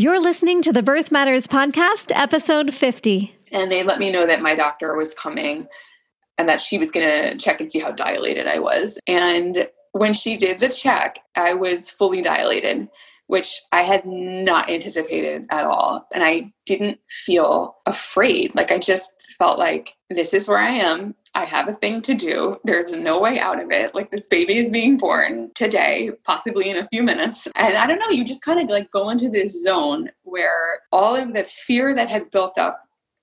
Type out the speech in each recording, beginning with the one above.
You're listening to the Birth Matters Podcast, episode 50. And they let me know that my doctor was coming and that she was going to check and see how dilated I was. And when she did the check, I was fully dilated, which I had not anticipated at all. And I didn't feel afraid. Like I just felt like this is where I am. I have a thing to do. There's no way out of it. Like this baby is being born today, possibly in a few minutes. And I don't know, you just kind of like go into this zone where all of the fear that had built up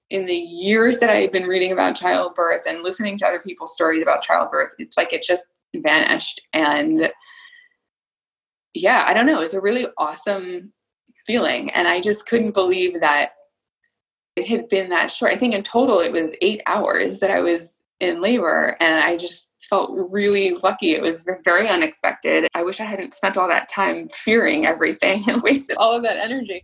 in the years that I had been reading about childbirth and listening to other people's stories about childbirth, it's like it just vanished. And yeah, I don't know, it's a really awesome feeling. And I just couldn't believe that it had been that short. I think in total it was eight hours that I was in labor and I just felt really lucky. It was very unexpected. I wish I hadn't spent all that time fearing everything and wasted all of that energy.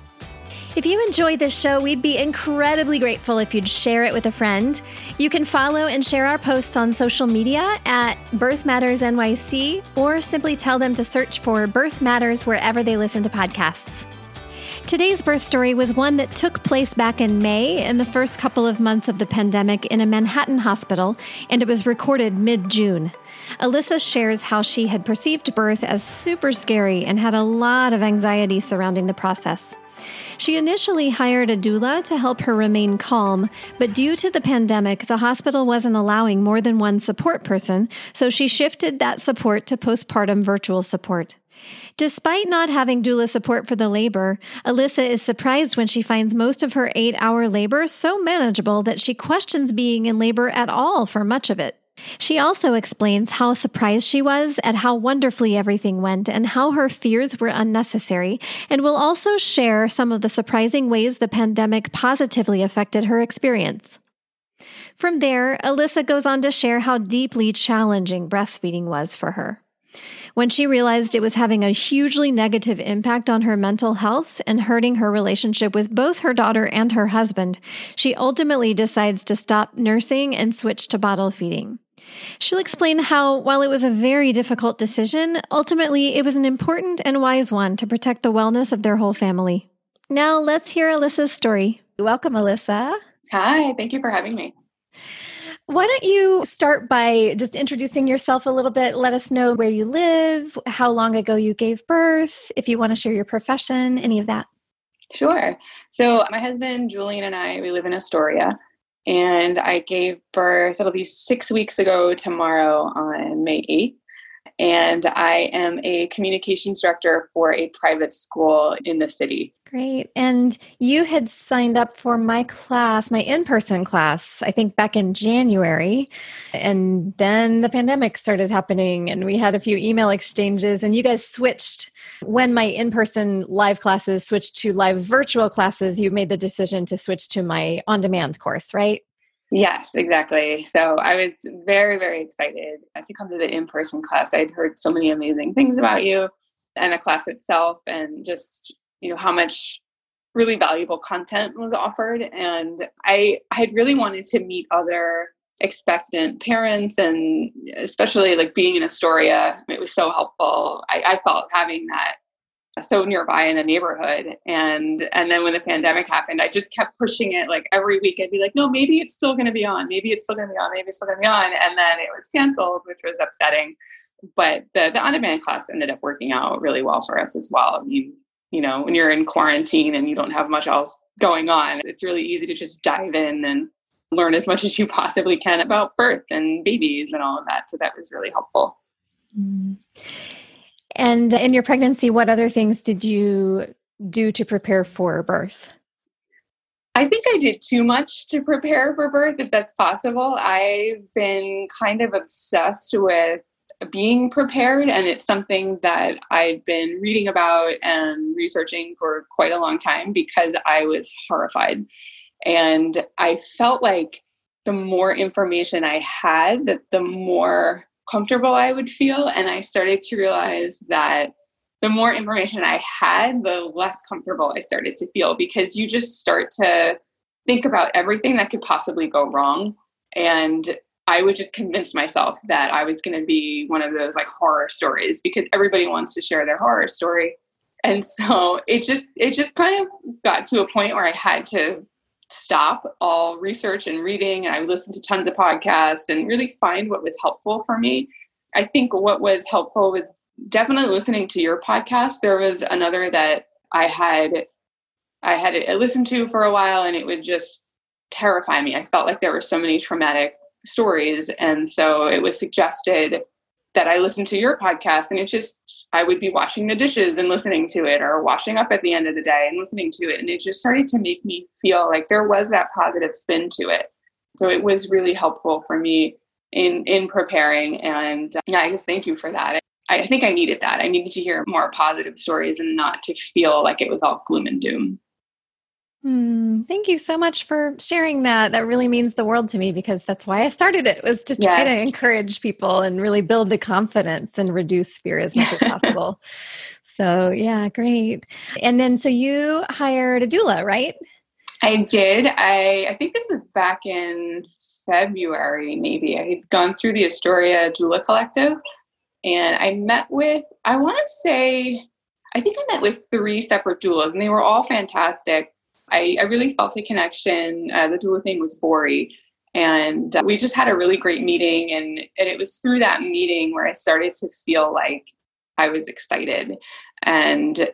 If you enjoy this show, we'd be incredibly grateful if you'd share it with a friend. You can follow and share our posts on social media at Birth Matters NYC or simply tell them to search for Birth Matters wherever they listen to podcasts. Today's birth story was one that took place back in May in the first couple of months of the pandemic in a Manhattan hospital, and it was recorded mid June. Alyssa shares how she had perceived birth as super scary and had a lot of anxiety surrounding the process. She initially hired a doula to help her remain calm, but due to the pandemic, the hospital wasn't allowing more than one support person, so she shifted that support to postpartum virtual support. Despite not having doula support for the labor, Alyssa is surprised when she finds most of her eight hour labor so manageable that she questions being in labor at all for much of it. She also explains how surprised she was at how wonderfully everything went and how her fears were unnecessary, and will also share some of the surprising ways the pandemic positively affected her experience. From there, Alyssa goes on to share how deeply challenging breastfeeding was for her. When she realized it was having a hugely negative impact on her mental health and hurting her relationship with both her daughter and her husband, she ultimately decides to stop nursing and switch to bottle feeding. She'll explain how, while it was a very difficult decision, ultimately it was an important and wise one to protect the wellness of their whole family. Now, let's hear Alyssa's story. Welcome, Alyssa. Hi, thank you for having me. Why don't you start by just introducing yourself a little bit? Let us know where you live, how long ago you gave birth, if you want to share your profession, any of that. Sure. So, my husband, Julian, and I, we live in Astoria and I gave birth, it'll be six weeks ago tomorrow on May 8th. And I am a communications director for a private school in the city. Great. And you had signed up for my class, my in person class, I think back in January. And then the pandemic started happening, and we had a few email exchanges, and you guys switched. When my in person live classes switched to live virtual classes, you made the decision to switch to my on demand course, right? Yes, exactly. So I was very, very excited to come to the in person class. I'd heard so many amazing things about you and the class itself, and just you know how much really valuable content was offered and i i had really wanted to meet other expectant parents and especially like being in astoria it was so helpful. I, I felt having that so nearby in a neighborhood. And and then when the pandemic happened i just kept pushing it like every week i'd be like no maybe it's still going to be on maybe it's still going to be on maybe it's still going to be on. And then it was canceled which was upsetting. But the the on-demand class ended up working out really well for us as well. I mean you know, when you're in quarantine and you don't have much else going on, it's really easy to just dive in and learn as much as you possibly can about birth and babies and all of that. So that was really helpful. Mm. And in your pregnancy, what other things did you do to prepare for birth? I think I did too much to prepare for birth, if that's possible. I've been kind of obsessed with being prepared, and it's something that I've been reading about and researching for quite a long time because I was horrified. And I felt like the more information I had, that the more comfortable I would feel. And I started to realize that the more information I had, the less comfortable I started to feel because you just start to think about everything that could possibly go wrong. And I would just convince myself that I was going to be one of those like horror stories because everybody wants to share their horror story. And so it just it just kind of got to a point where I had to stop all research and reading and I listened to tons of podcasts and really find what was helpful for me. I think what was helpful was definitely listening to your podcast. There was another that I had I had listened to for a while and it would just terrify me. I felt like there were so many traumatic stories. And so it was suggested that I listen to your podcast and it's just I would be washing the dishes and listening to it or washing up at the end of the day and listening to it. And it just started to make me feel like there was that positive spin to it. So it was really helpful for me in in preparing and uh, yeah, I just thank you for that. I think I needed that. I needed to hear more positive stories and not to feel like it was all gloom and doom. Mm, thank you so much for sharing that. That really means the world to me because that's why I started it was to try yes. to encourage people and really build the confidence and reduce fear as much as possible. So, yeah, great. And then so you hired a doula, right? I did. I I think this was back in February maybe. I had gone through the Astoria Doula Collective and I met with I want to say I think I met with three separate doulas and they were all fantastic I, I really felt a connection. Uh, the doula name was Bori. And uh, we just had a really great meeting. And, and it was through that meeting where I started to feel like I was excited. And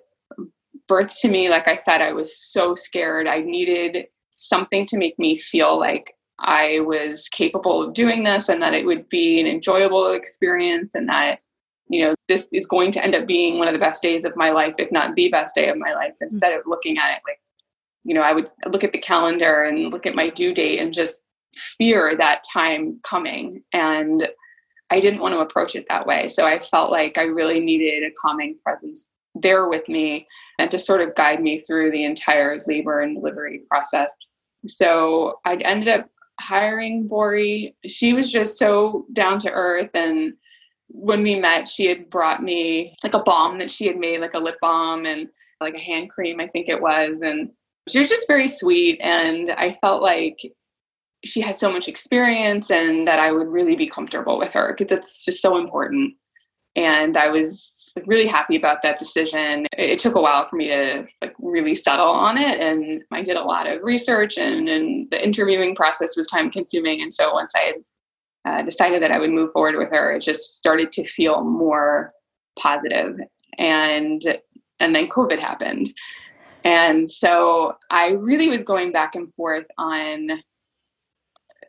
birth to me, like I said, I was so scared. I needed something to make me feel like I was capable of doing this and that it would be an enjoyable experience and that, you know, this is going to end up being one of the best days of my life, if not the best day of my life, instead of looking at it like you know, I would look at the calendar and look at my due date and just fear that time coming. And I didn't want to approach it that way. So I felt like I really needed a calming presence there with me and to sort of guide me through the entire labor and delivery process. So I ended up hiring Bori. She was just so down to earth. And when we met, she had brought me like a balm that she had made, like a lip balm and like a hand cream, I think it was. And she was just very sweet and i felt like she had so much experience and that i would really be comfortable with her because it's just so important. And i was really happy about that decision. It took a while for me to like really settle on it and i did a lot of research and, and the interviewing process was time consuming and so once i uh, decided that i would move forward with her it just started to feel more positive. And and then covid happened and so I really was going back and forth on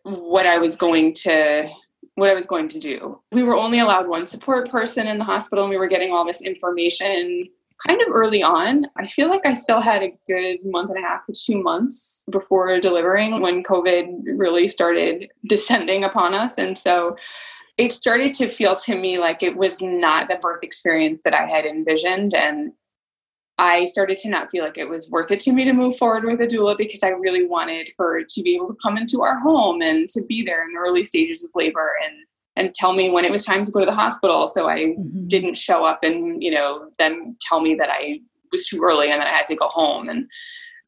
what I was going to what I was going to do. We were only allowed one support person in the hospital and we were getting all this information kind of early on. I feel like I still had a good month and a half to 2 months before delivering when COVID really started descending upon us and so it started to feel to me like it was not the birth experience that I had envisioned and I started to not feel like it was worth it to me to move forward with a doula because I really wanted her to be able to come into our home and to be there in the early stages of labor and and tell me when it was time to go to the hospital. So I mm-hmm. didn't show up and you know then tell me that I was too early and that I had to go home. And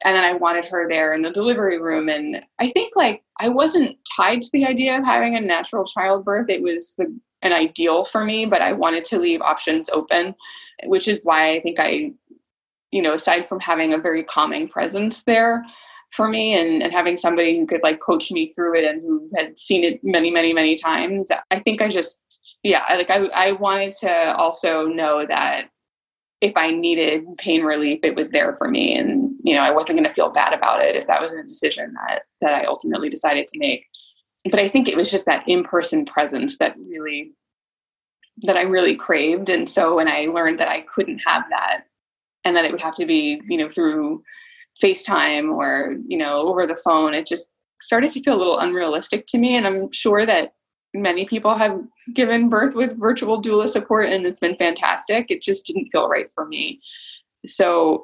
and then I wanted her there in the delivery room. And I think like I wasn't tied to the idea of having a natural childbirth. It was the, an ideal for me but I wanted to leave options open which is why I think I you know, aside from having a very calming presence there for me and, and having somebody who could like coach me through it and who had seen it many, many, many times, I think I just, yeah, like I, I wanted to also know that if I needed pain relief, it was there for me. And, you know, I wasn't going to feel bad about it if that was a decision that, that I ultimately decided to make. But I think it was just that in-person presence that really, that I really craved. And so when I learned that I couldn't have that and that it would have to be you know through FaceTime or, you know, over the phone, it just started to feel a little unrealistic to me. And I'm sure that many people have given birth with virtual doula support and it's been fantastic. It just didn't feel right for me. So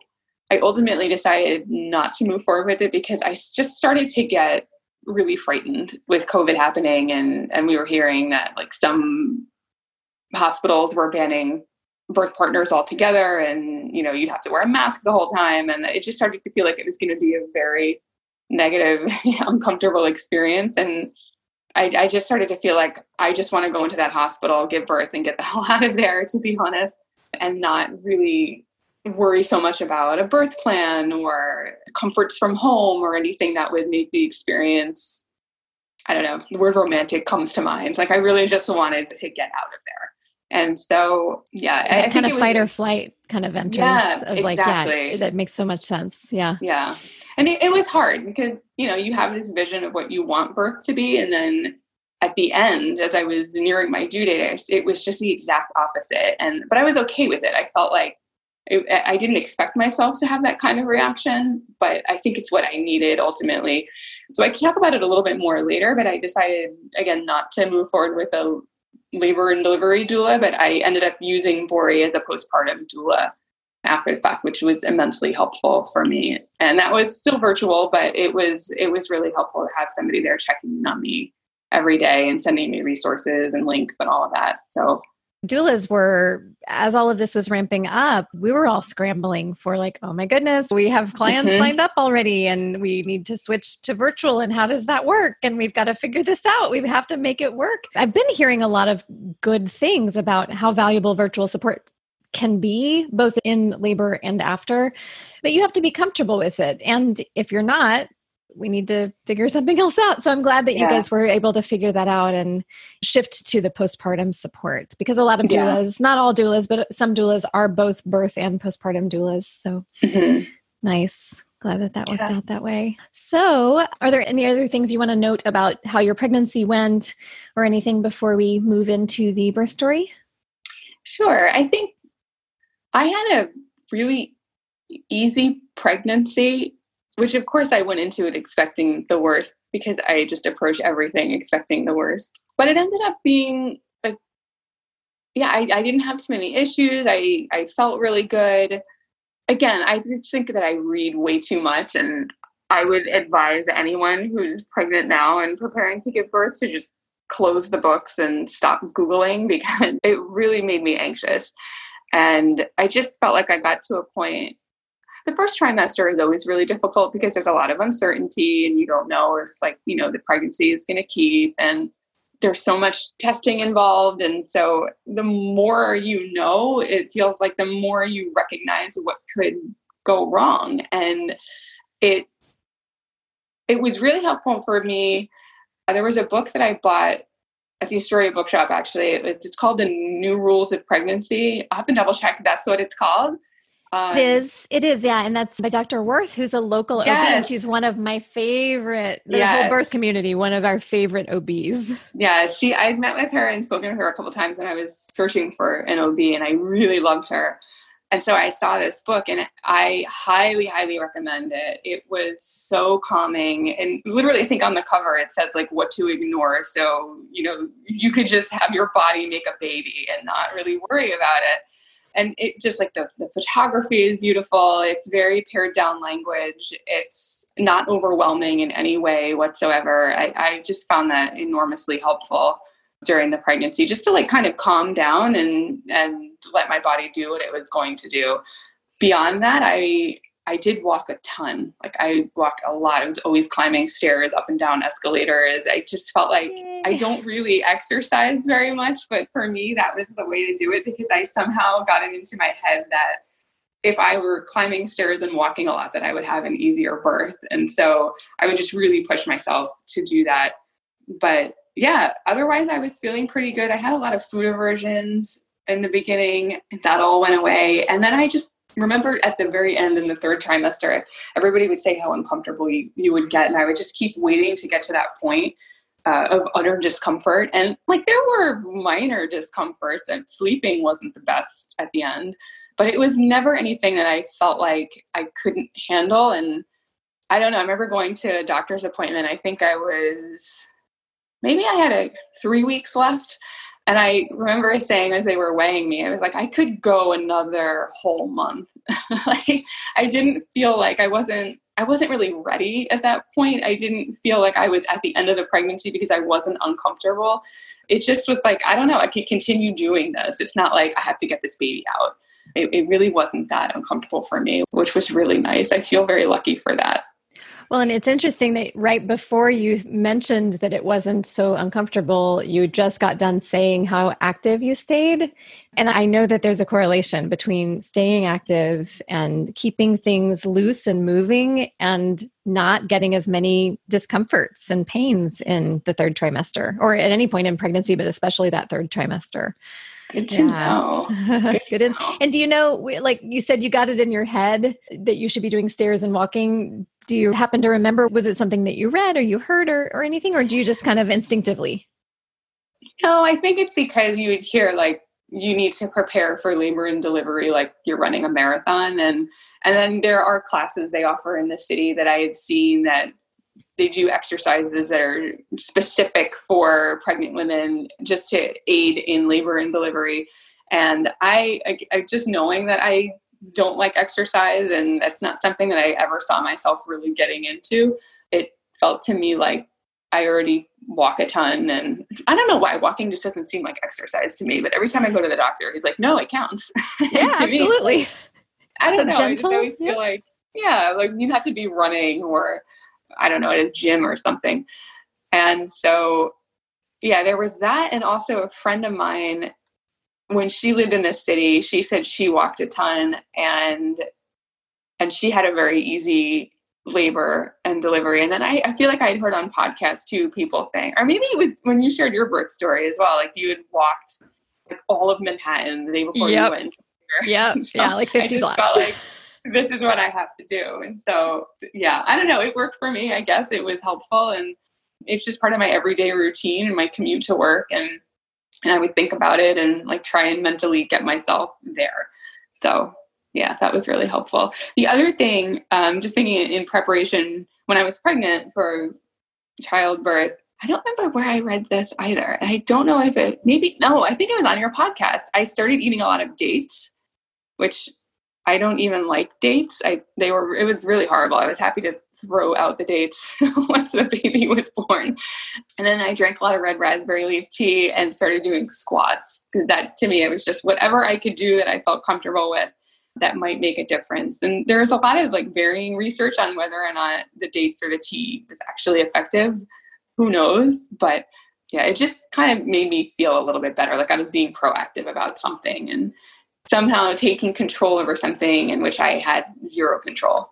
I ultimately decided not to move forward with it because I just started to get really frightened with COVID happening and and we were hearing that like some hospitals were banning birth partners all together and you know you'd have to wear a mask the whole time and it just started to feel like it was going to be a very negative uncomfortable experience and I, I just started to feel like I just want to go into that hospital, give birth, and get the hell out of there, to be honest, and not really worry so much about a birth plan or comforts from home or anything that would make the experience I don't know, the word romantic comes to mind. Like I really just wanted to get out of there. And so, yeah, I, I kind of fight was, or flight kind of enters yeah, of like, exactly. yeah, that makes so much sense. Yeah. Yeah. And it, it was hard because, you know, you have this vision of what you want birth to be. And then at the end, as I was nearing my due date, it was just the exact opposite. And, but I was okay with it. I felt like it, I didn't expect myself to have that kind of reaction, but I think it's what I needed ultimately. So I can talk about it a little bit more later, but I decided, again, not to move forward with a labor and delivery doula, but I ended up using Bori as a postpartum doula after the fact, which was immensely helpful for me. And that was still virtual, but it was it was really helpful to have somebody there checking in on me every day and sending me resources and links and all of that. So doulas were as all of this was ramping up we were all scrambling for like oh my goodness we have clients mm-hmm. signed up already and we need to switch to virtual and how does that work? And we've got to figure this out. We have to make it work. I've been hearing a lot of good things about how valuable virtual support can be both in labor and after but you have to be comfortable with it. And if you're not we need to figure something else out. So I'm glad that you yeah. guys were able to figure that out and shift to the postpartum support because a lot of doulas, yeah. not all doulas, but some doulas are both birth and postpartum doulas. So mm-hmm. nice. Glad that that worked yeah. out that way. So, are there any other things you want to note about how your pregnancy went or anything before we move into the birth story? Sure. I think I had a really easy pregnancy which of course I went into it expecting the worst because I just approach everything expecting the worst. But it ended up being like, yeah, I, I didn't have too many issues. I, I felt really good. Again, I think that I read way too much, and I would advise anyone who's pregnant now and preparing to give birth to just close the books and stop Googling because it really made me anxious. And I just felt like I got to a point the first trimester is always really difficult because there's a lot of uncertainty and you don't know if like you know the pregnancy is going to keep and there's so much testing involved and so the more you know it feels like the more you recognize what could go wrong and it it was really helpful for me uh, there was a book that i bought at the Astoria Bookshop, actually. It's, called The New Rules of Pregnancy. I have to double check that's what it's called. Um, it is. It is. Yeah, and that's by Dr. Worth, who's a local yes. OB, and she's one of my favorite. The yes. whole birth community, one of our favorite OBs. Yeah, she. I met with her and spoken with her a couple times when I was searching for an OB, and I really loved her. And so I saw this book, and I highly, highly recommend it. It was so calming, and literally, I think on the cover it says like what to ignore. So you know, you could just have your body make a baby and not really worry about it and it just like the, the photography is beautiful it's very pared down language it's not overwhelming in any way whatsoever I, I just found that enormously helpful during the pregnancy just to like kind of calm down and and let my body do what it was going to do beyond that i I did walk a ton. Like I walked a lot. I was always climbing stairs, up and down escalators. I just felt like I don't really exercise very much, but for me, that was the way to do it because I somehow got it into my head that if I were climbing stairs and walking a lot, that I would have an easier birth. And so I would just really push myself to do that. But yeah, otherwise, I was feeling pretty good. I had a lot of food aversions in the beginning. That all went away. And then I just remember at the very end in the third trimester, everybody would say how uncomfortable you, you would get. And I would just keep waiting to get to that point uh, of utter discomfort. And like there were minor discomforts, and sleeping wasn't the best at the end. but it was never anything that I felt like I couldn't handle. And I don't know, I remember going to a doctor's appointment. I think I was maybe I had a three weeks left. And I remember saying as they were weighing me, I was like, I could go another whole month. like I didn't feel like I wasn't I wasn't really ready at that point. I didn't feel like I was at the end of the pregnancy because I wasn't uncomfortable. It just was like, I don't know, I can continue doing this. It's not like I have to get this baby out. It, it really wasn't that uncomfortable for me, which was really nice. I feel very lucky for that. Well, and it's interesting that right before you mentioned that it wasn't so uncomfortable, you just got done saying how active you stayed. And I know that there's a correlation between staying active and keeping things loose and moving and not getting as many discomforts and pains in the third trimester or at any point in pregnancy, but especially that third trimester. Good to yeah. know. Good, Good to know. And do you know, like you said, you got it in your head that you should be doing stairs and walking do you happen to remember? Was it something that you read or you heard or, or anything, or do you just kind of instinctively? No, I think it's because you would hear like you need to prepare for labor and delivery like you're running a marathon and and then there are classes they offer in the city that I had seen that they do exercises that are specific for pregnant women just to aid in labor and delivery and I, I, I just knowing that I don't like exercise and that's not something that I ever saw myself really getting into. It felt to me like I already walk a ton and I don't know why walking just doesn't seem like exercise to me, but every time I go to the doctor, he's like, no, it counts. Yeah, absolutely. Me, I don't know. Gentle, I always yeah. feel like, yeah, like you'd have to be running or I don't know, at a gym or something. And so, yeah, there was that. And also a friend of mine when she lived in the city, she said she walked a ton and and she had a very easy labor and delivery. And then I, I feel like I'd heard on podcasts too people saying, or maybe with when you shared your birth story as well, like you had walked like all of Manhattan the day before yep. you went. Yeah, so yeah, like fifty blocks. Like this is what I have to do. And so yeah, I don't know. It worked for me. I guess it was helpful and it's just part of my everyday routine and my commute to work and and I would think about it and like try and mentally get myself there. So yeah, that was really helpful. The other thing, um, just thinking in preparation when I was pregnant for childbirth, I don't remember where I read this either. I don't know if it maybe no, I think it was on your podcast. I started eating a lot of dates, which I don't even like dates. I they were it was really horrible. I was happy to throw out the dates once the baby was born. And then I drank a lot of red raspberry leaf tea and started doing squats. That to me it was just whatever I could do that I felt comfortable with that might make a difference. And there's a lot of like varying research on whether or not the dates or the tea was actually effective. Who knows? But yeah, it just kind of made me feel a little bit better, like I was being proactive about something and somehow taking control over something in which I had zero control.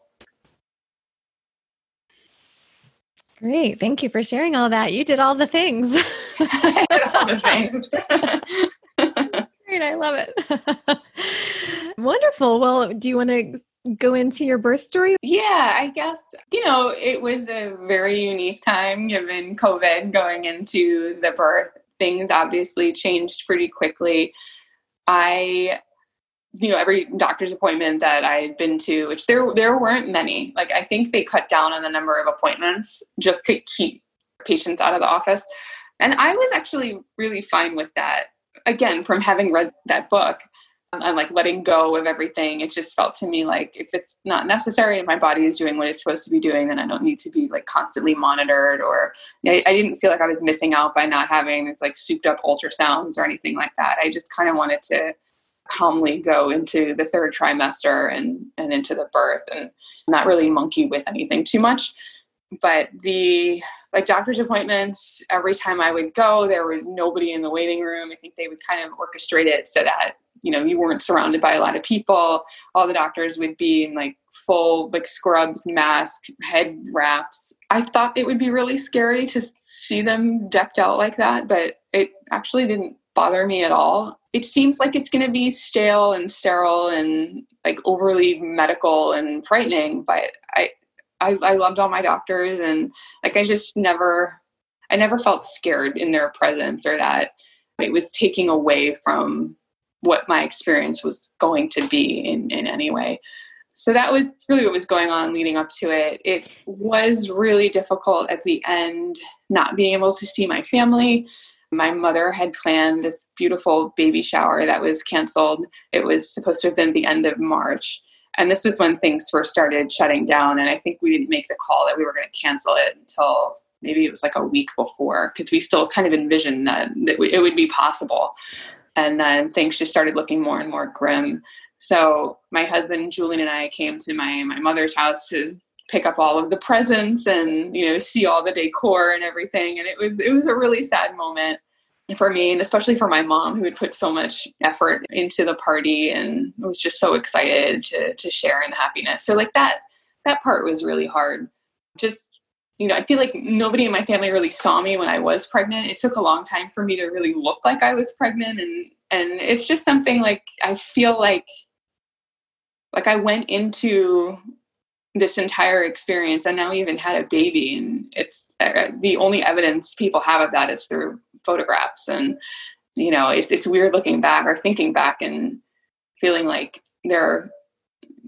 Great. Thank you for sharing all that. You did all the things. all the things. Great. I love it. Wonderful. Well, do you want to go into your birth story? Yeah, I guess, you know, it was a very unique time given COVID going into the birth. Things obviously changed pretty quickly. I you know every doctor's appointment that I had been to, which there there weren't many. Like I think they cut down on the number of appointments just to keep patients out of the office, and I was actually really fine with that. Again, from having read that book um, and like letting go of everything, it just felt to me like if it's not necessary and my body is doing what it's supposed to be doing, then I don't need to be like constantly monitored. Or I, I didn't feel like I was missing out by not having this like souped up ultrasounds or anything like that. I just kind of wanted to calmly go into the third trimester and, and into the birth and not really monkey with anything too much. But the like doctor's appointments, every time I would go, there was nobody in the waiting room. I think they would kind of orchestrate it so that, you know, you weren't surrounded by a lot of people. All the doctors would be in like full like scrubs, mask, head wraps. I thought it would be really scary to see them decked out like that, but it actually didn't bother me at all. It seems like it's going to be stale and sterile and like overly medical and frightening, but I, I, I loved all my doctors and like I just never, I never felt scared in their presence or that it was taking away from what my experience was going to be in, in any way. So that was really what was going on leading up to it. It was really difficult at the end, not being able to see my family. My mother had planned this beautiful baby shower that was canceled. It was supposed to have been the end of March. And this was when things first started shutting down. And I think we didn't make the call that we were going to cancel it until maybe it was like a week before because we still kind of envisioned that, it would be possible. And then things just started looking more and more grim. So my husband Julian and I came to my my mother's house to pick up all of the presents and you know see all the decor and everything and it was it was a really sad moment for me and especially for my mom who had put so much effort into the party and was just so excited to to share in the happiness. So like that that part was really hard. Just you know i feel like nobody in my family really saw me when i was pregnant. It took a long time for me to really look like i was pregnant and and it's just something like i feel like like i went into this entire experience and now even had a baby and it's uh, the only evidence people have of that is through photographs and you know it's, it's weird looking back or thinking back and feeling like there are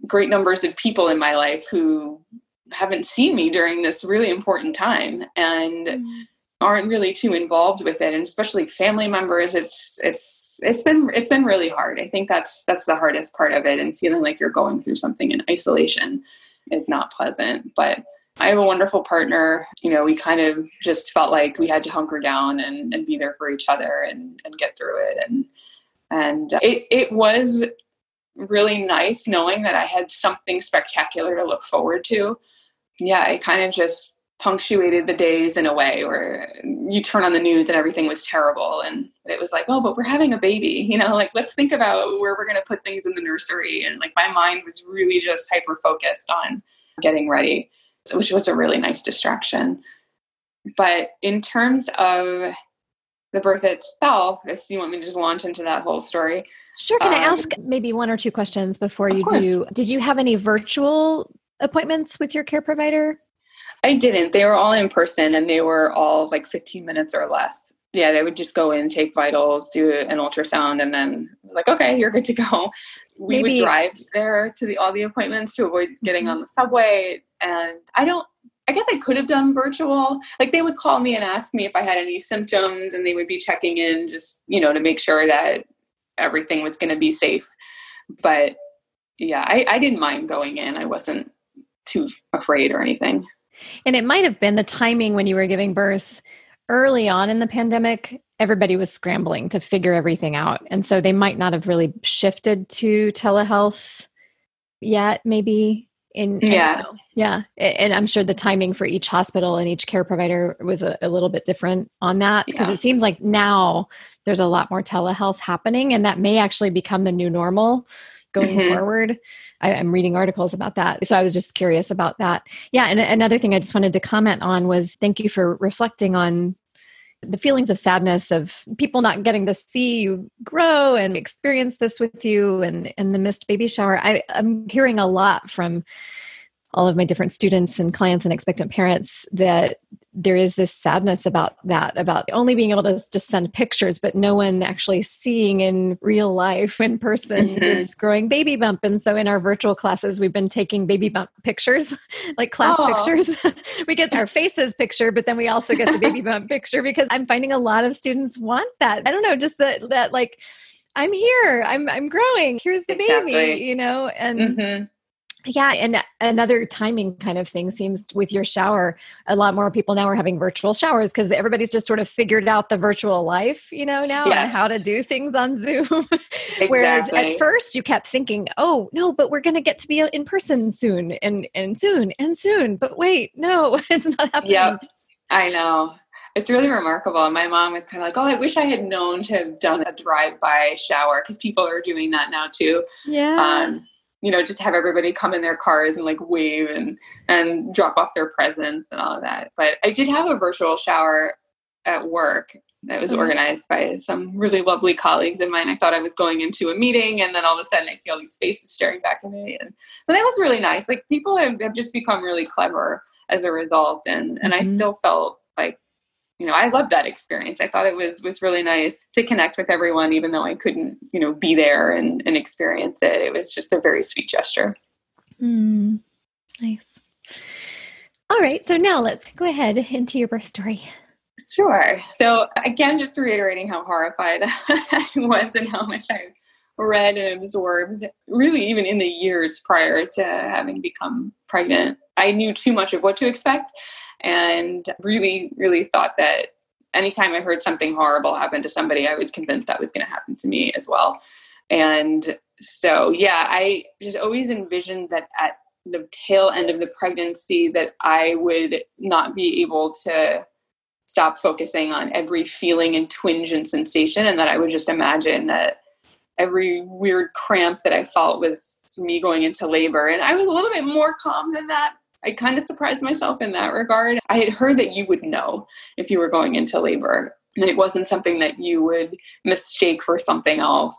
great numbers of people in my life who haven't seen me during this really important time and mm. aren't really too involved with it and especially family members it's it's it's been it's been really hard i think that's that's the hardest part of it and feeling like you're going through something in isolation is not pleasant but I have a wonderful partner. You know, we kind of just felt like we had to hunker down and, and be there for each other and, and get through it. And and uh, it it was really nice knowing that I had something spectacular to look forward to. Yeah, it kind of just punctuated the days in a way where you turn on the news and everything was terrible and it was like oh but we're having a baby you know like let's think about where we're going to put things in the nursery and like my mind was really just hyper focused on getting ready which was a really nice distraction. But in terms of the birth itself, if you want me to just launch into that whole story. Sure. Can um, I ask maybe one or two questions before you do? Did you have any virtual appointments with your care provider? I didn't. They were all in person and they were all like 15 minutes or less. Yeah, they would just go in, take vitals, do an ultrasound, and then like, okay, you're good to go. We Maybe. would drive there to the all the appointments to avoid getting mm-hmm. on the subway and I don't I guess I could have done virtual. Like they would call me and ask me if I had any symptoms and they would be checking in just, you know, to make sure that everything was going to be safe. But yeah, I, I didn't mind going in. I wasn't too afraid or anything. And it might have been the timing when you were giving birth early on in the pandemic. Everybody was scrambling to figure everything out. And so they might not have really shifted to telehealth yet, maybe in yeah yeah and i'm sure the timing for each hospital and each care provider was a, a little bit different on that because yeah. it seems like now there's a lot more telehealth happening and that may actually become the new normal going mm-hmm. forward I, am reading articles about that so i was just curious about that yeah and another thing i just wanted to comment on was thank you for reflecting on the feelings of sadness of people not getting to see you grow and experience this with you and, and the missed baby shower. I, I'm hearing a lot from all of my different students and clients and expectant parents that there is this sadness about that about only being able to just send pictures but no one actually seeing in real life in person mm-hmm. this growing baby bump and so in our virtual classes we've been taking baby bump pictures like class oh. pictures we get our faces picture but then we also get the baby bump picture because i'm finding a lot of students want that i don't know just that that like i'm here i'm i'm growing here's the exactly. baby you know and mm-hmm yeah, and another timing kind of thing seems with your shower. A lot more people now are having virtual showers because everybody's just sort of figured out the virtual life, you know, now yes. and how to do things on Zoom. Exactly. Whereas at first you kept thinking, "Oh no, but we're going to get to be in person soon, and and soon and soon." But wait, no, it's not happening. Yep, I know. It's really remarkable. My mom was kind of like, "Oh, I wish I had known to have done a drive-by shower because people are doing that now too." Yeah. Um, you know, just have everybody come in their cars and like wave and and drop off their presents and all of that. But I did have a virtual shower at work that was mm-hmm. organized by some really lovely colleagues of mine. I thought I was going into a meeting and then all of a sudden I see all these faces staring back at me. And so that was really nice. Like people have, have just become really clever as a result. And, and mm-hmm. I still felt like you know, I loved that experience. I thought it was was really nice to connect with everyone, even though I couldn't, you know, be there and, and experience it. It was just a very sweet gesture. Mm, nice. All right, so now let's go ahead into your birth story. Sure. So again, just reiterating how horrified I was and how much I read and absorbed, really even in the years prior to having become pregnant. I knew too much of what to expect and really, really thought that anytime I heard something horrible happen to somebody, I was convinced that was going to happen to me as well. And so, yeah, I just always envisioned that at the tail end of the pregnancy that I would not be able to stop focusing on every feeling and twinge and sensation and that I would just imagine that every weird cramp that I felt was me going into labor. And I was a little bit more calm than that. I kind of surprised myself in that regard. I had heard that you would know if you were going into labor, and it wasn't something that you would mistake for something else.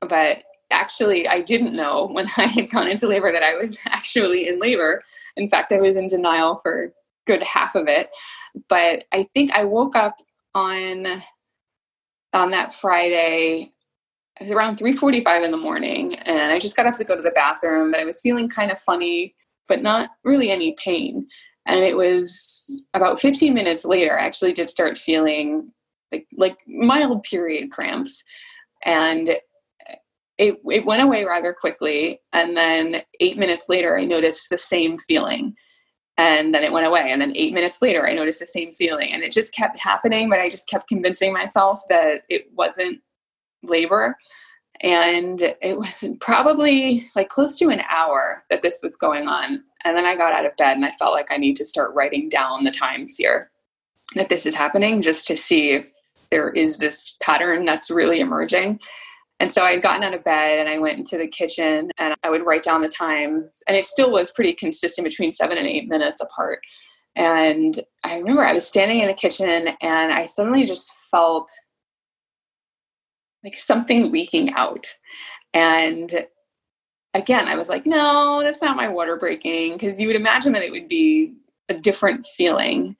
But actually, I didn't know when I had gone into labor that I was actually in labor. In fact, I was in denial for good half of it. But I think I woke up on on that Friday it was around 3:45 in the morning and I just got up to go to the bathroom but I was feeling kind of funny but not really any pain. And it was about 15 minutes later I actually did start feeling like like mild period cramps. And it it went away rather quickly. And then 8 minutes later I noticed the same feeling. And then it went away. And then 8 minutes later I noticed the same feeling. And it just kept happening but I just kept convincing myself that it wasn't labor. And it was probably like close to an hour that this was going on. And then I got out of bed and I felt like I need to start writing down the times here that this is happening just to see if there is this pattern that's really emerging. And so I had gotten out of bed and I went into the kitchen and I would write down the times. And it still was pretty consistent between seven and eight minutes apart. And I remember I was standing in the kitchen and I suddenly just felt like something leaking out. And again, I was like, no, that's not my water breaking. Because you would imagine that it would be a different feeling.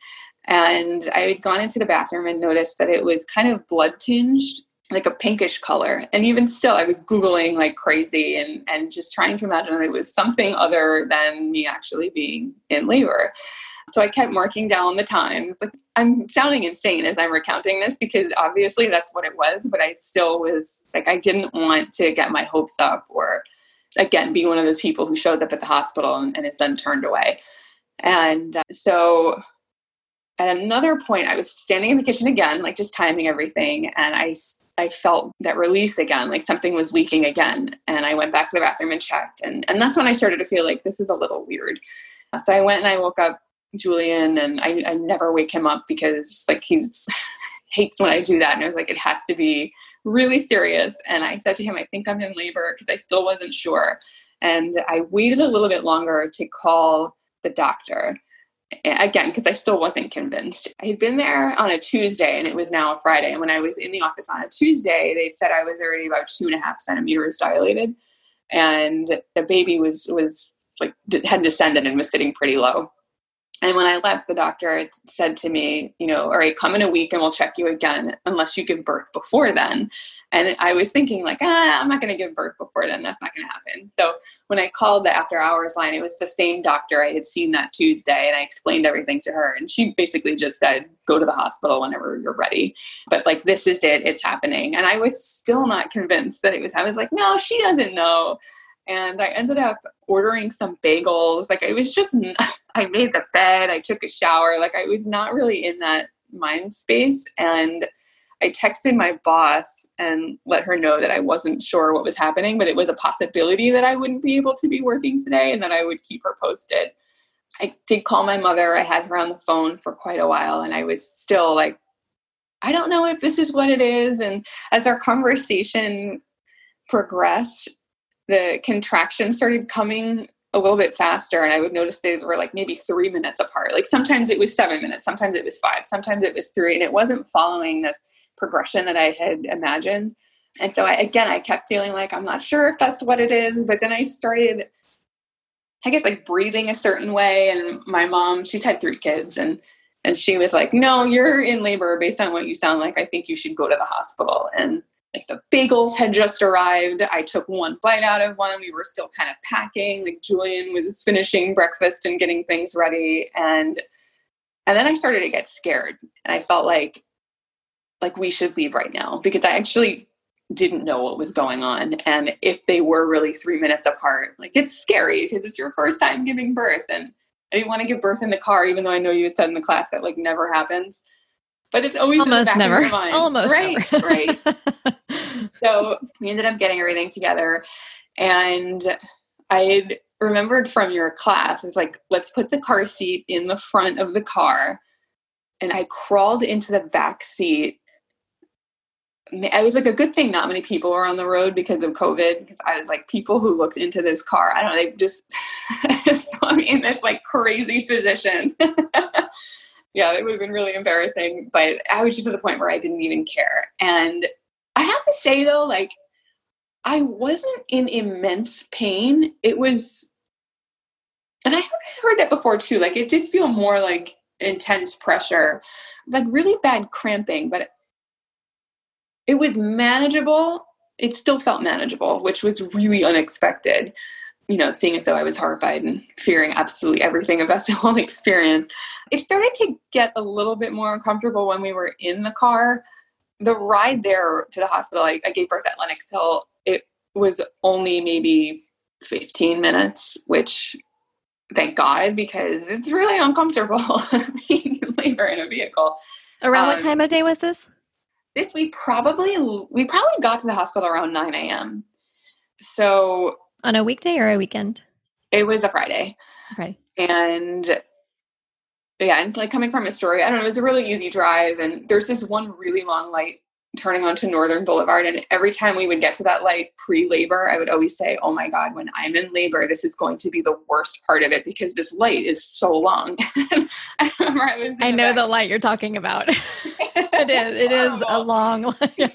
And I had gone into the bathroom and noticed that it was kind of blood tinged, like a pinkish color. And even still, I was Googling like crazy and, and just trying to imagine that it was something other than me actually being in labor. So I kept marking down the times. Like I'm sounding insane as I'm recounting this because obviously that's what it was, but I still was like I didn't want to get my hopes up or again be one of those people who showed up at the hospital and, and is then turned away. And uh, so at another point I was standing in the kitchen again, like just timing everything, and I I felt that release again, like something was leaking again. And I went back to the bathroom and checked. And, and that's when I started to feel like this is a little weird. So I went and I woke up Julian, and I, I never wake him up because like he's hates when I do that. And I was like, it has to be really serious. And I said to him, I think I'm in labor because I still wasn't sure. And I waited a little bit longer to call the doctor again because I still wasn't convinced. I had been there on a Tuesday and it was now a Friday. And when I was in the office on a Tuesday, they said I was already about two and a half centimeters dilated, and the baby was was like had descended and was sitting pretty low. And when I left, the doctor said to me, you know, all right, come in a week and we'll check you again unless you give birth before then. And I was thinking, like, ah, I'm not going to give birth before then. That's not going to happen. So when I called the after hours line, it was the same doctor I had seen that Tuesday. And I explained everything to her. And she basically just said, go to the hospital whenever you're ready. But like, this is it, it's happening. And I was still not convinced that it was, I was like, no, she doesn't know and I ended up ordering some bagels. Like I was just, I made the bed, I took a shower. Like I was not really in that mind space. And I texted my boss and let her know that I wasn't sure what was happening, but it was a possibility that I wouldn't be able to be working today and that I would keep her posted. I did call my mother. I had her on the phone for quite a while and I was still like, I don't know if this is what it is. And as our conversation progressed, the contractions started coming a little bit faster and i would notice they were like maybe three minutes apart like sometimes it was seven minutes sometimes it was five sometimes it was three and it wasn't following the progression that i had imagined and so I, again i kept feeling like i'm not sure if that's what it is but then i started i guess like breathing a certain way and my mom she's had three kids and And she was like, No, you're in labor based on what you sound like. I think you should go to the hospital. And like the bagels had just arrived. I took one bite out of one. We were still kind of packing. Like Julian was finishing breakfast and getting things ready. And and then I started to get scared. And I felt like like we should leave right now because I actually didn't know what was going on. And if they were really three minutes apart, like it's scary because it's your first time giving birth. And I didn't want to give birth in the car, even though I know you had said in the class that like never happens. But it's always almost never. Almost right, never. right. so we ended up getting everything together, and I remembered from your class, it's like let's put the car seat in the front of the car, and I crawled into the back seat it was like a good thing not many people were on the road because of COVID. Because I was like, people who looked into this car, I don't know, they just saw me in this like crazy position. yeah, it would have been really embarrassing. But I was just at the point where I didn't even care. And I have to say though, like, I wasn't in immense pain. It was, and I heard that before too. Like, it did feel more like intense pressure, like really bad cramping, but it was manageable. It still felt manageable, which was really unexpected. You know, seeing as though I was horrified and fearing absolutely everything about the whole experience. It started to get a little bit more uncomfortable when we were in the car. The ride there to the hospital, I, I gave birth at Lenox Hill. It was only maybe 15 minutes, which thank God, because it's really uncomfortable being in labor in a vehicle. Around um, what time of day was this? this we probably we probably got to the hospital around 9 a.m so on a weekday or a weekend? It was a friday. Friday. And yeah and like coming from Astoria i don't know it was a really easy drive and there's this one really long light turning onto northern boulevard and every time we would get to that light pre-labor i would always say oh my god when i'm in labor this is going to be the worst part of it because this light is so long. I remember i i know the, the light you're talking about. It is it is a long light.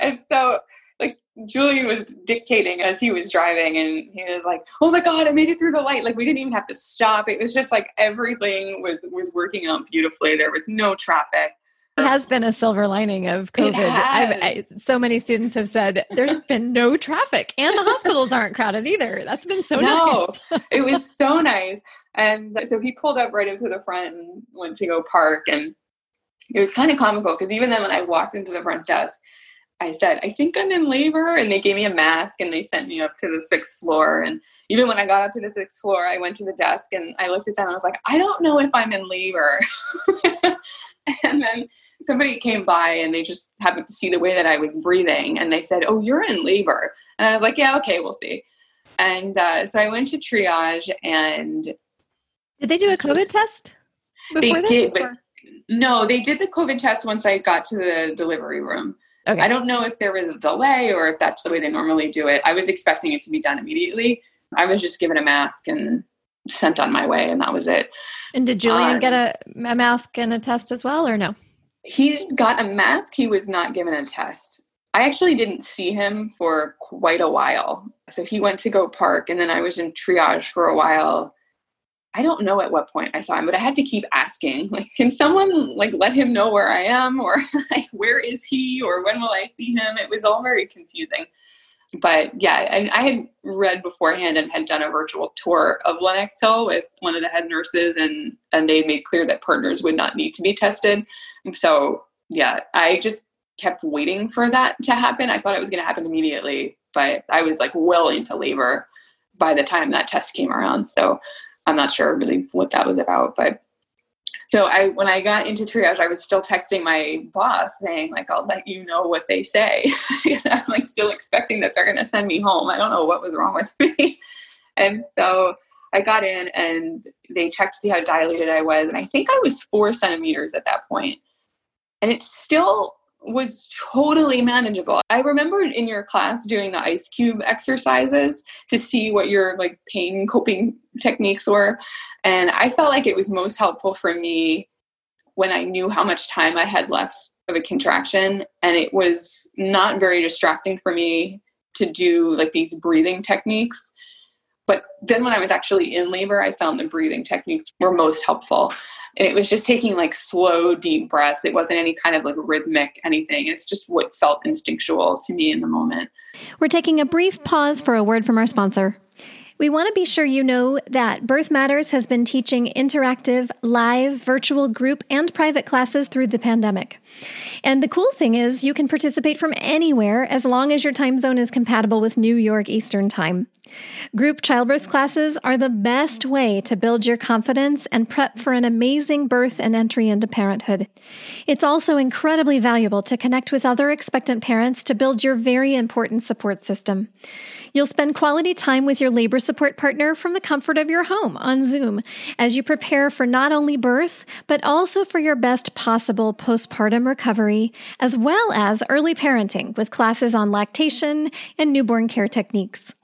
And so like Julian was dictating as he was driving and he was like, Oh my god, I made it through the light. Like we didn't even have to stop. It was just like everything was was working out beautifully. There was no traffic It has been a silver lining of COVID. I, so many students have said there's been no traffic and the hospitals aren't crowded either. That's been so no, nice. it was so nice. And so he pulled up right into the front and went to go park. And it was kind of comical because even then, when I walked into the front desk, I said, I think I'm in labor. And they gave me a mask and they sent me up to the sixth floor. And even when I got up to the sixth floor, I went to the desk and I looked at them and I was like, I don't know if I'm in labor. and then somebody came by and they just happened to see the way that I was breathing and they said, Oh, you're in labor. And I was like, Yeah, okay, we'll see. And uh, so I went to triage and. Did they do a COVID test? They this, did, but no, they did the COVID test once I got to the delivery room. Okay. I don't know if there was a delay or if that's the way they normally do it. I was expecting it to be done immediately. I was just given a mask and sent on my way, and that was it. And did Julian um, get a, a mask and a test as well, or no? He got a mask. He was not given a test. I actually didn't see him for quite a while. So he went to go park, and then I was in triage for a while. I don't know at what point I saw him, but I had to keep asking, like, can someone like let him know where I am or like where is he or when will I see him? It was all very confusing. But yeah, and I had read beforehand and had done a virtual tour of Lenox Hill with one of the head nurses and and they made clear that partners would not need to be tested. So yeah, I just kept waiting for that to happen. I thought it was gonna happen immediately, but I was like well into labor by the time that test came around. So I'm not sure really what that was about, but so I when I got into triage, I was still texting my boss saying like I'll let you know what they say. I'm like still expecting that they're gonna send me home. I don't know what was wrong with me. and so I got in and they checked to see how dilated I was, and I think I was four centimeters at that point. And it's still was totally manageable. I remember in your class doing the ice cube exercises to see what your like pain coping techniques were. And I felt like it was most helpful for me when I knew how much time I had left of a contraction. And it was not very distracting for me to do like these breathing techniques. But then when I was actually in labor, I found the breathing techniques were most helpful. And it was just taking like slow, deep breaths. It wasn't any kind of like rhythmic anything. It's just what felt instinctual to me in the moment. We're taking a brief pause for a word from our sponsor. We want to be sure you know that Birth Matters has been teaching interactive, live, virtual group and private classes through the pandemic. And the cool thing is, you can participate from anywhere as long as your time zone is compatible with New York Eastern Time. Group childbirth classes are the best way to build your confidence and prep for an amazing birth and entry into parenthood. It's also incredibly valuable to connect with other expectant parents to build your very important support system. You'll spend quality time with your labor support partner from the comfort of your home on Zoom as you prepare for not only birth, but also for your best possible postpartum recovery, as well as early parenting with classes on lactation and newborn care techniques.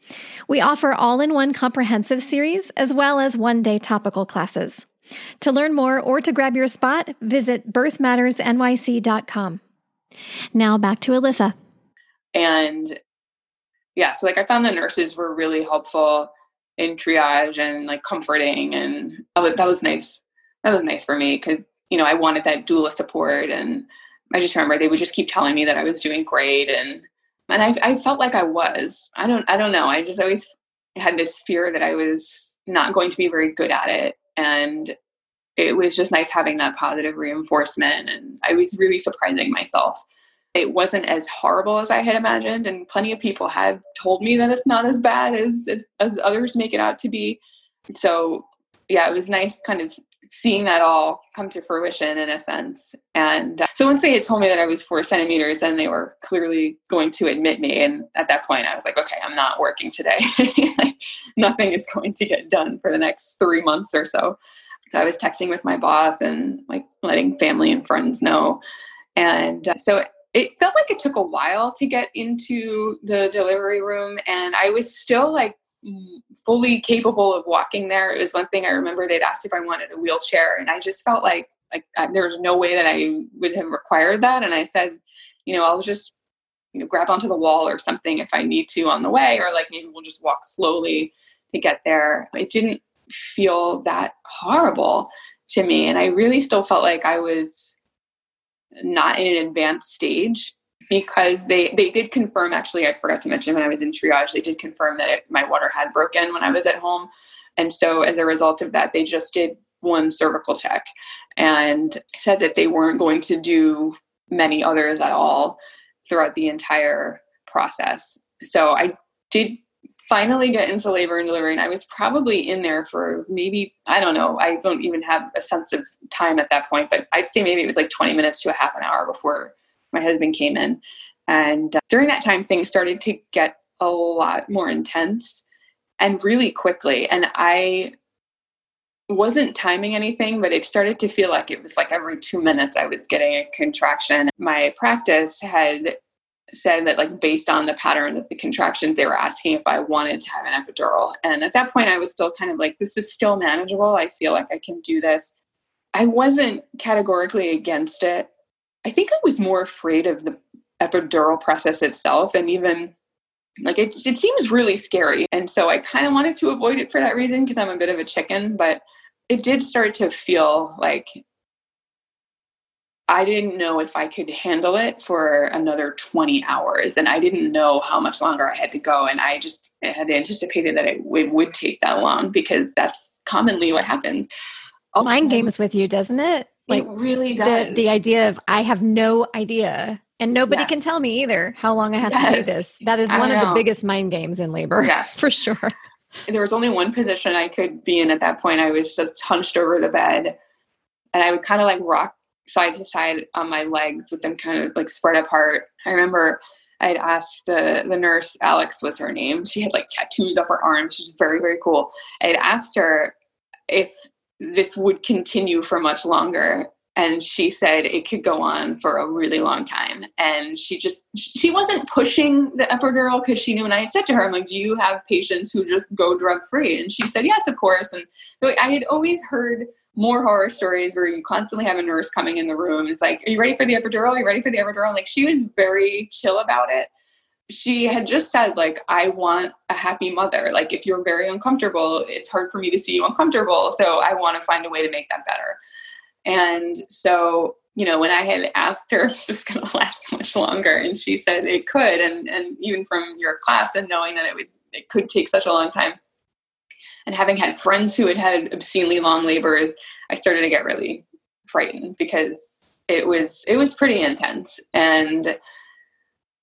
We offer all in one comprehensive series as well as one day topical classes. To learn more or to grab your spot, visit birthmattersnyc.com. Now back to Alyssa. And yeah, so like I found the nurses were really helpful in triage and like comforting, and that was nice. That was nice for me because you know I wanted that doula support, and I just remember they would just keep telling me that I was doing great, and and I, I felt like I was. I don't I don't know. I just always had this fear that I was not going to be very good at it, and it was just nice having that positive reinforcement, and I was really surprising myself it wasn't as horrible as I had imagined, and plenty of people had told me that it's not as bad as as others make it out to be. So, yeah, it was nice kind of seeing that all come to fruition in a sense. And uh, so once they had told me that I was four centimeters, then they were clearly going to admit me. And at that point, I was like, okay, I'm not working today. Nothing is going to get done for the next three months or so. So I was texting with my boss and like letting family and friends know. And uh, so it felt like it took a while to get into the delivery room and i was still like fully capable of walking there. It was one thing i remember they'd asked if i wanted a wheelchair and i just felt like like there was no way that i would have required that and i said you know i'll just you know grab onto the wall or something if i need to on the way or like maybe we'll just walk slowly to get there. It didn't feel that horrible to me and i really still felt like i was not in an advanced stage because they they did confirm actually i forgot to mention when i was in triage they did confirm that it, my water had broken when i was at home. And so as a result of that they just did one cervical check and said that they weren't going to do many others at all throughout the entire process. So i did finally get into labor and delivery and i was probably in there for maybe i don't know i don't even have a sense of time at that point but i'd say maybe it was like 20 minutes to a half an hour before my husband came in. And uh, during that time things started to get a lot more intense and really quickly. And i wasn't timing anything but it started to feel like it was like every two minutes i was getting a contraction. My practice had said that like based on the pattern of the contractions they were asking if i wanted to have an epidural. And at that point i was still kind of like this is still manageable. I feel like i can do this. I wasn't categorically against it. I think i was more afraid of the epidural process itself and even like it, it seems really scary. And so i kind of wanted to avoid it for that reason because i'm a bit of a chicken but it did start to feel like I didn't know if I could handle it for another 20 hours. And I didn't know how much longer I had to go. And I just had anticipated that it, it would take that long because that's commonly what happens. All Mind um, games with you, doesn't it? Like it really does. The, the idea of I have no idea. And nobody yes. can tell me either how long I have yes. to do this. That is one of the biggest mind games in labor. Yeah. for sure. There was only one position I could be in at that point. I was just hunched over the bed and I would kind of like rock side to side on my legs with them kind of like spread apart. I remember I'd asked the the nurse, Alex was her name. She had like tattoos up her arms. She's very, very cool. I'd asked her if this would continue for much longer. And she said it could go on for a really long time. And she just, she wasn't pushing the epidural because she knew. And I had said to her, I'm like, do you have patients who just go drug free? And she said, yes, of course. And I had always heard more horror stories where you constantly have a nurse coming in the room. It's like, are you ready for the epidural? Are you ready for the epidural? Like she was very chill about it. She had just said, like, I want a happy mother. Like, if you're very uncomfortable, it's hard for me to see you uncomfortable. So I want to find a way to make that better. And so, you know, when I had asked her if this was going to last much longer, and she said it could, and and even from your class and knowing that it would it could take such a long time, and having had friends who had had obscenely long labors, I started to get really frightened because it was it was pretty intense, and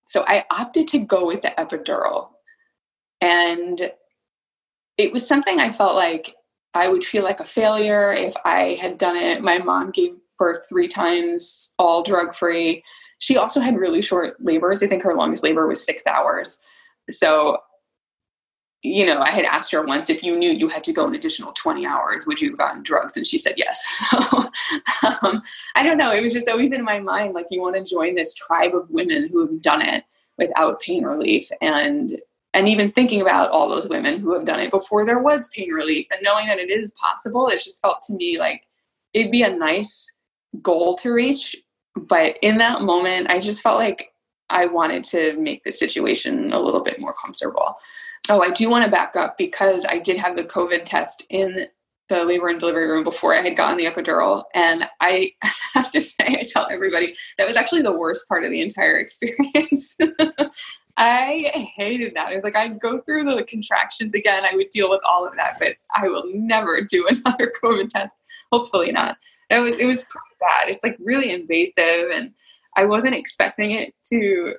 so I opted to go with the epidural, and it was something I felt like I would feel like a failure if I had done it. My mom gave birth three times, all drug free. She also had really short labors. I think her longest labor was six hours. So, you know, I had asked her once if you knew you had to go an additional 20 hours, would you have gotten drugs? And she said yes. um, I don't know. It was just always in my mind like, you want to join this tribe of women who have done it without pain relief. And and even thinking about all those women who have done it before there was pain relief and knowing that it is possible it just felt to me like it'd be a nice goal to reach but in that moment i just felt like i wanted to make the situation a little bit more comfortable oh i do want to back up because i did have the covid test in the labor and delivery room before I had gotten the epidural. And I have to say, I tell everybody that was actually the worst part of the entire experience. I hated that. It was like I'd go through the contractions again. I would deal with all of that, but I will never do another COVID test. Hopefully not. It was it was pretty bad. It's like really invasive, and I wasn't expecting it to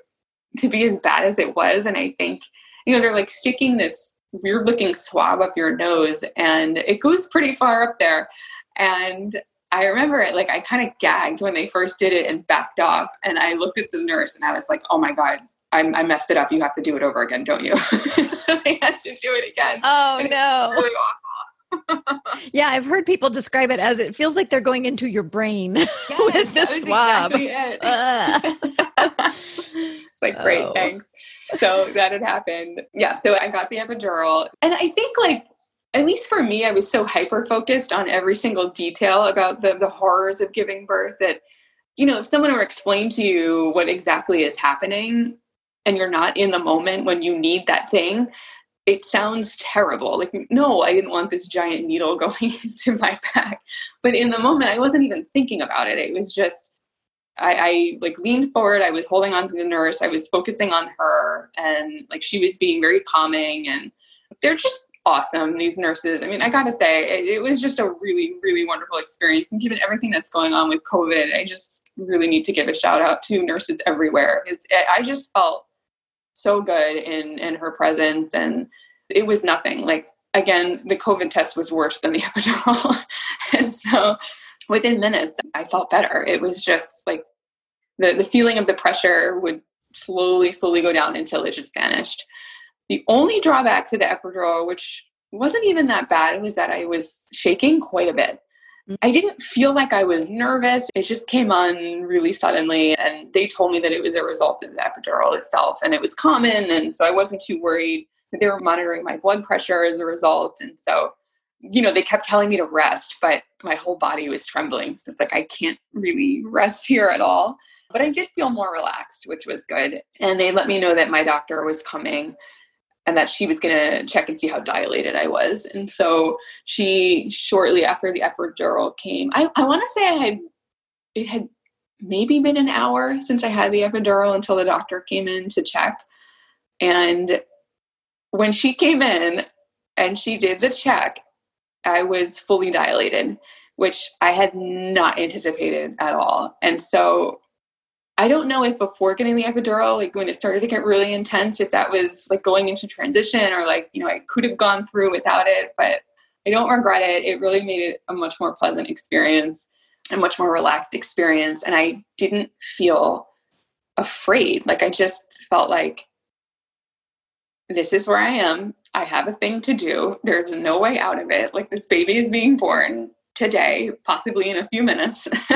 to be as bad as it was. And I think you know they're like sticking this weird looking swab up your nose, and it goes pretty far up there. And I remember it like I kind of gagged when they first did it and backed off. And I looked at the nurse and I was like, oh my God, I, I messed it up. You have to do it over again, don't you? so they had to do it again. Oh no. Really awful. yeah, I've heard people describe it as it feels like they're going into your brain yes, with the swab. Exactly it's like great, oh. thanks. So that had happened. Yeah, so I got the epidural, and I think like at least for me, I was so hyper focused on every single detail about the the horrors of giving birth that you know if someone were explain to you what exactly is happening and you're not in the moment when you need that thing, it sounds terrible. Like, no, I didn't want this giant needle going into my back. But in the moment, I wasn't even thinking about it. It was just, I, I like leaned forward. I was holding on to the nurse. I was focusing on her, and like she was being very calming. And they're just awesome. These nurses. I mean, I gotta say, it, it was just a really, really wonderful experience. And given everything that's going on with COVID, I just really need to give a shout out to nurses everywhere. It's, I just felt so good in in her presence and it was nothing like again the covid test was worse than the epidural and so within minutes i felt better it was just like the the feeling of the pressure would slowly slowly go down until it just vanished the only drawback to the epidural which wasn't even that bad was that i was shaking quite a bit mm. I didn't feel like I was nervous. It just came on really suddenly. And they told me that it was a result of the epidural itself. And it was common. And so I wasn't too worried. They were monitoring my blood pressure as a result. And so, you know, they kept telling me to rest, but my whole body was trembling. So it's like, I can't really rest here at all. But I did feel more relaxed, which was good. And they let me know that my doctor was coming and that she was going to check and see how dilated I was. And so she, shortly after the epidural came, I, I want to say I had, it had maybe been an hour since I had the epidural until the doctor came in to check. And when she came in and she did the check, I was fully dilated, which I had not anticipated at all. And so I don't know if before getting the epidural, like when it started to get really intense, if that was like going into transition or like, you know, I could have gone through without it, but I don't regret it. It really made it a much more pleasant experience, a much more relaxed experience. And I didn't feel afraid. Like I just felt like this is where I am. I have a thing to do. There's no way out of it. Like this baby is being born today, possibly in a few minutes.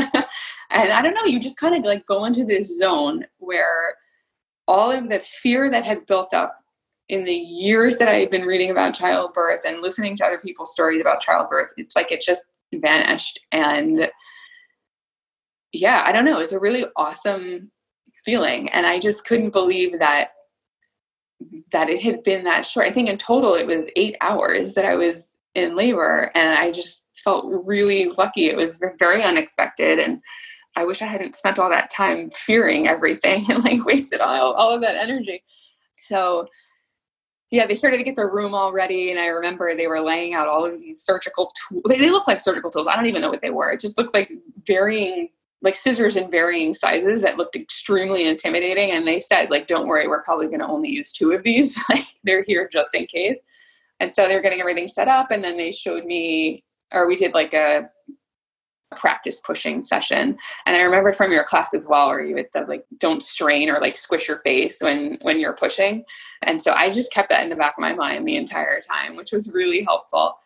and I don't know, you just kind of like go into this zone where all of the fear that had built up in the years that I had been reading about childbirth and listening to other people's stories about childbirth, it's like it just vanished. And yeah, I don't know, it's a really awesome feeling. And I just couldn't believe that that it had been that short. I think in total it was eight hours that I was in labor and I just felt really lucky. It was very unexpected. And I wish I hadn't spent all that time fearing everything and like wasted all, all of that energy. So yeah, they started to get their room all ready. And I remember they were laying out all of these surgical tools. They, they look like surgical tools. I don't even know what they were. It just looked like varying, like scissors in varying sizes that looked extremely intimidating. And they said, like, don't worry, we're probably going to only use two of these. like, they're here just in case. And so they were getting everything set up. And then they showed me, or we did like a practice pushing session and i remember from your class as well where you had said like don't strain or like squish your face when when you're pushing and so i just kept that in the back of my mind the entire time which was really helpful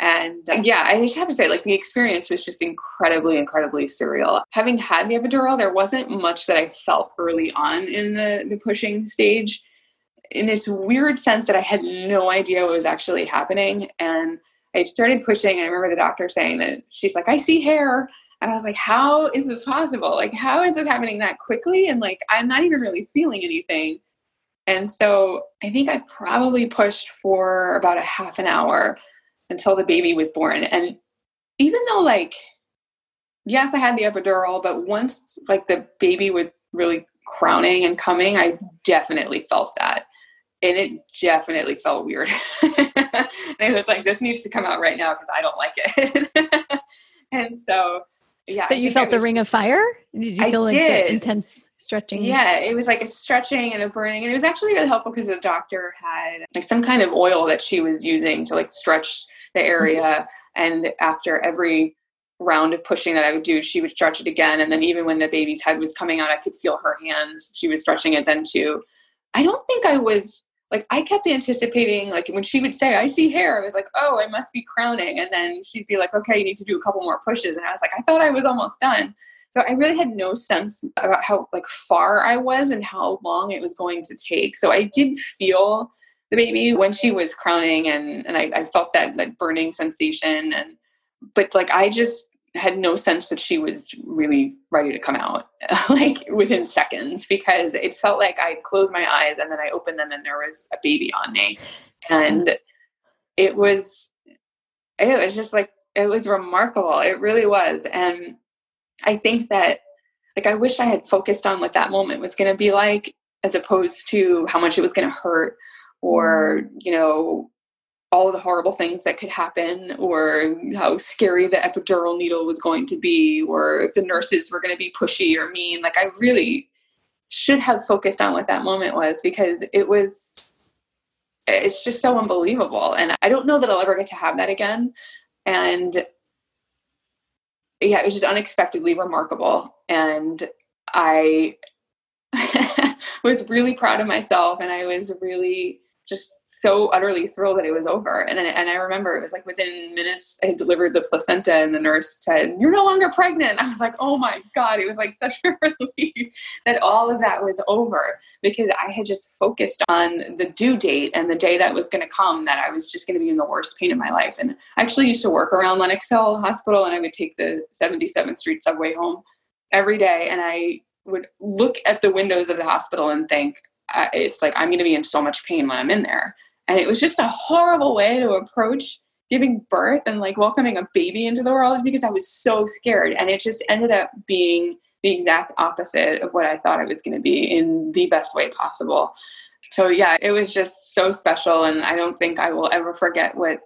and uh, yeah i just have to say like the experience was just incredibly incredibly surreal having had the epidural there wasn't much that i felt early on in the the pushing stage in this weird sense that i had no idea what was actually happening and I started pushing. I remember the doctor saying that she's like, I see hair. And I was like, how is this possible? Like, how is this happening that quickly? And like, I'm not even really feeling anything. And so I think I probably pushed for about a half an hour until the baby was born. And even though, like, yes, I had the epidural, but once like the baby was really crowning and coming, I definitely felt that. And it definitely felt weird. and it was like, this needs to come out right now because I don't like it. and so, yeah. So you felt was, the ring of fire? Did you feel I like did. the intense stretching? Yeah, it was like a stretching and a burning. And it was actually really helpful because the doctor had like some kind of oil that she was using to like stretch the area. Mm-hmm. And after every round of pushing that I would do, she would stretch it again. And then even when the baby's head was coming out, I could feel her hands. She was stretching it then too. I don't think I was like I kept anticipating, like when she would say, I see hair, I was like, oh, I must be crowning. And then she'd be like, okay, you need to do a couple more pushes. And I was like, I thought I was almost done. So I really had no sense about how like far I was and how long it was going to take. So I did feel the baby when she was crowning and, and I, I felt that like burning sensation and but like I just had no sense that she was really ready to come out like within seconds because it felt like I closed my eyes and then I opened them and there was a baby on me. And it was it was just like it was remarkable. It really was. And I think that like I wish I had focused on what that moment was going to be like as opposed to how much it was going to hurt or you know all of the horrible things that could happen or how scary the epidural needle was going to be or if the nurses were going to be pushy or mean like i really should have focused on what that moment was because it was it's just so unbelievable and i don't know that i'll ever get to have that again and yeah it was just unexpectedly remarkable and i was really proud of myself and i was really just so utterly thrilled that it was over. And, and I remember it was like within minutes, I had delivered the placenta, and the nurse said, You're no longer pregnant. I was like, Oh my God. It was like such a relief that all of that was over because I had just focused on the due date and the day that was going to come that I was just going to be in the worst pain of my life. And I actually used to work around Lenox Hill Hospital, and I would take the 77th Street subway home every day. And I would look at the windows of the hospital and think, Uh, it's like I'm going to be in so much pain when I'm in there. And it was just a horrible way to approach giving birth and like welcoming a baby into the world because I was so scared. And it just ended up being the exact opposite of what I thought it was going to be in the best way possible. So, yeah, it was just so special. And I don't think I will ever forget what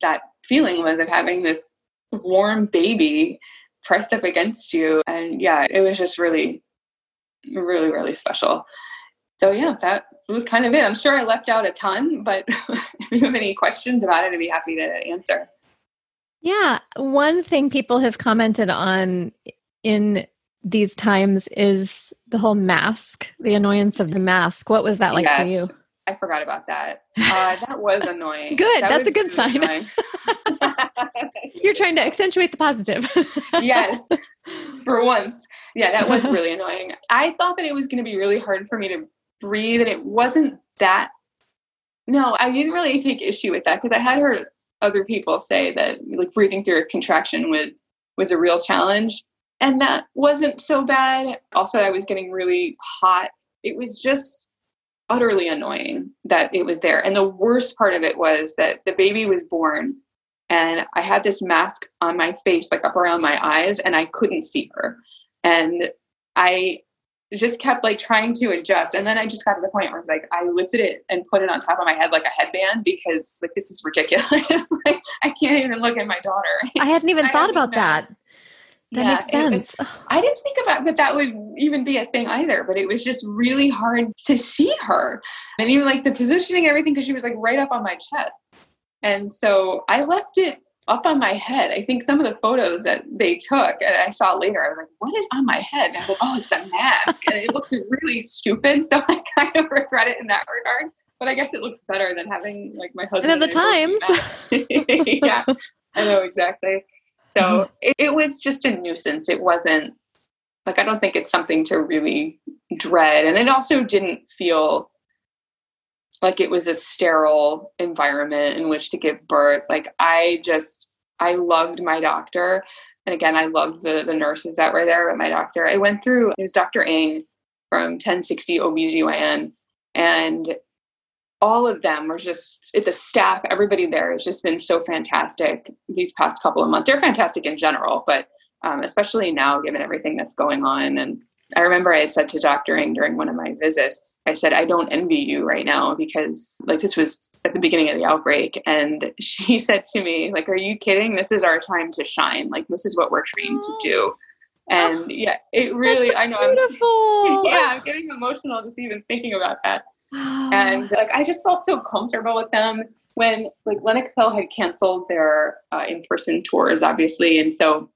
that feeling was of having this warm baby pressed up against you. And yeah, it was just really, really, really special so yeah, that was kind of it. I'm sure I left out a ton, but if you have any questions about it, I'd be happy to answer. Yeah, one thing people have commented on in these times is the whole mask, the annoyance of the mask. What was that like yes, for you? I forgot about that. Uh, that was annoying. good. That That's a good really sign. You're trying to accentuate the positive. yes, for once. Yeah, that was really annoying. I thought that it was going to be really hard for me to breathe and it wasn't that no i didn't really take issue with that because i had heard other people say that like breathing through a contraction was was a real challenge and that wasn't so bad also i was getting really hot it was just utterly annoying that it was there and the worst part of it was that the baby was born and I had this mask on my face, like up around my eyes, and I couldn't see her. And I just kept like trying to adjust. And then I just got to the point where it's like I lifted it and put it on top of my head like a headband because like this is ridiculous. like I can't even look at my daughter. I hadn't even I thought about know. that. That yeah, makes sense. Was, I didn't think about that that would even be a thing either, but it was just really hard to see her. And even like the positioning and everything, because she was like right up on my chest. And so I left it up on my head. I think some of the photos that they took and I saw later, I was like, what is on my head? And I was like, oh, it's the mask. and it looks really stupid. So I kind of regret it in that regard. But I guess it looks better than having like my husband. And at the time. yeah, I know exactly. So mm-hmm. it, it was just a nuisance. It wasn't like, I don't think it's something to really dread. And it also didn't feel like it was a sterile environment in which to give birth. Like I just I loved my doctor. And again, I loved the the nurses that were there with my doctor. I went through it was Dr. Ng from 1060 OBGYN and all of them were just the staff, everybody there has just been so fantastic these past couple of months. They're fantastic in general, but um, especially now given everything that's going on and I remember I said to Dr. Ng during one of my visits, I said, I don't envy you right now because like this was at the beginning of the outbreak. And she said to me, like, are you kidding? This is our time to shine. Like this is what we're trained to do. And yeah, it really I know beautiful. I'm yeah, I'm getting emotional just even thinking about that. and like I just felt so comfortable with them when like Lenox Hill had canceled their uh, in-person tours, obviously. And so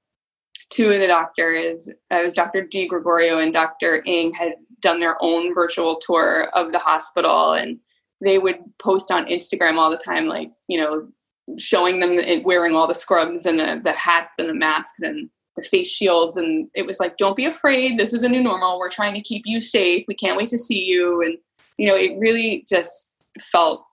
two of the doctors, uh, it was Dr. Di Gregorio and Dr. Ng, had done their own virtual tour of the hospital, and they would post on Instagram all the time, like you know, showing them wearing all the scrubs and the, the hats and the masks and the face shields, and it was like, don't be afraid, this is the new normal. We're trying to keep you safe. We can't wait to see you, and you know, it really just felt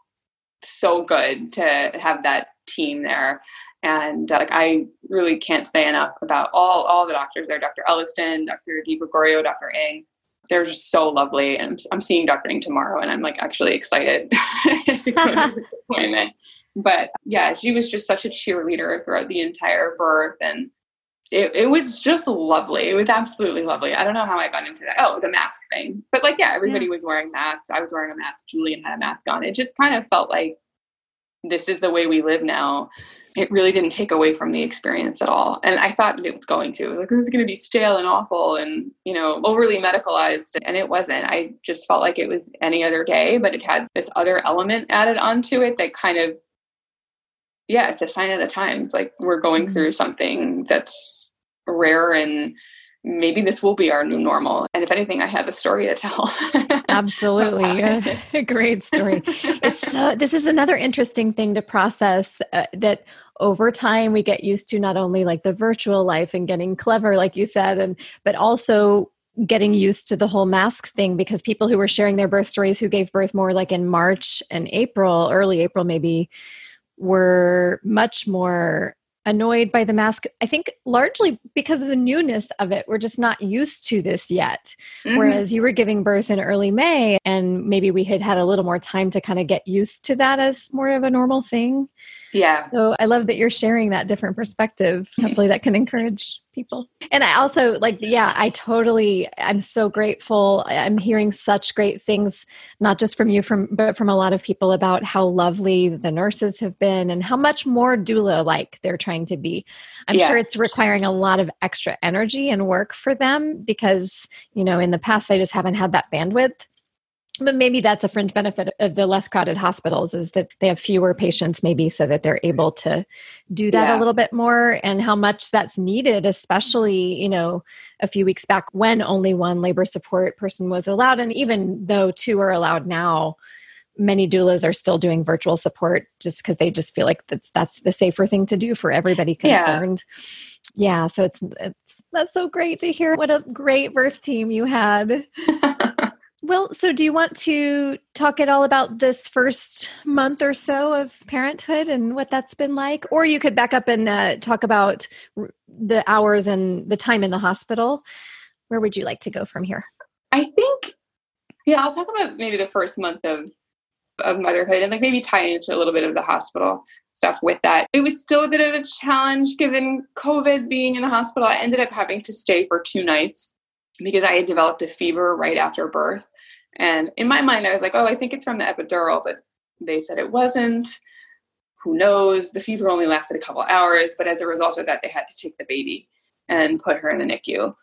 so good to have that team there and uh, like I really can't say enough about all all the doctors there, Dr. Elliston, Dr. Di Gregorio, Dr. Ng. They're just so lovely. And I'm seeing Dr. Ng tomorrow and I'm like actually excited to go to this appointment. But yeah, she was just such a cheerleader throughout the entire birth and it, it was just lovely. It was absolutely lovely. I don't know how I got into that. Oh, the mask thing. But like, yeah, everybody yeah. was wearing masks. I was wearing a mask. Julian had a mask on. It just kind of felt like this is the way we live now it really didn't take away from the experience at all. And I thought it was going to. Like, this is going to be stale and awful and, you know, overly medicalized. And it wasn't. I just felt like it was any other day, but it had this other element added onto it that kind of, yeah, it's a sign of the times. Like, we're going mm-hmm. through something that's rare and maybe this will be our new normal. And if anything, I have a story to tell. Absolutely. a great story. It's uh, this is another interesting thing to process uh, that over time we get used to not only like the virtual life and getting clever like you said and but also getting used to the whole mask thing because people who were sharing their birth stories who gave birth more like in March and April, early April maybe, were much more annoyed by the mask. I think largely because of the newness of it. We're just not used to this yet. Mm-hmm. Whereas you were giving birth in early May, and maybe we had had a little more time to kind of get used to that as more of a normal thing. Yeah. So I love that you're sharing that different perspective. Hopefully that can encourage people. And I also like, yeah, I totally, I'm so grateful. I'm hearing such great things, not just from you, from but from a lot of people about how lovely the nurses have been and how much more doula like they're trying to be. I'm yeah. sure it's requiring a lot of extra energy and work for them because, you know, in the past they just haven't had that bandwidth but maybe that's a fringe benefit of the less crowded hospitals is that they have fewer patients maybe so that they're able to do that yeah. a little bit more. And how much that's needed especially you know a few weeks back when only one labor support person was allowed. And even though two are allowed now many doulas are still doing virtual support just because they just feel like that's that's the safer thing to do for everybody concerned. Yeah, yeah. So it's it's that's so great to hear what a great birth team you had Well, so do you want to talk at all about this first month or so of parenthood and what that's been like? Or you could back up and uh, talk about the hours and the time in the hospital. Where would you like to go from here? I think, yeah, I'll talk about maybe the first month of of motherhood and like maybe tie into a little bit of the hospital stuff with that. It was still a bit of a challenge given COVID being in the hospital. I ended up having to stay for two nights because I had developed a fever right after birth. And in my mind, I was like, oh, I think it's from the epidural, but they said it wasn't. Who knows? The fever only lasted a couple hours, but as a result of that, they had to take the baby and put her in the NICU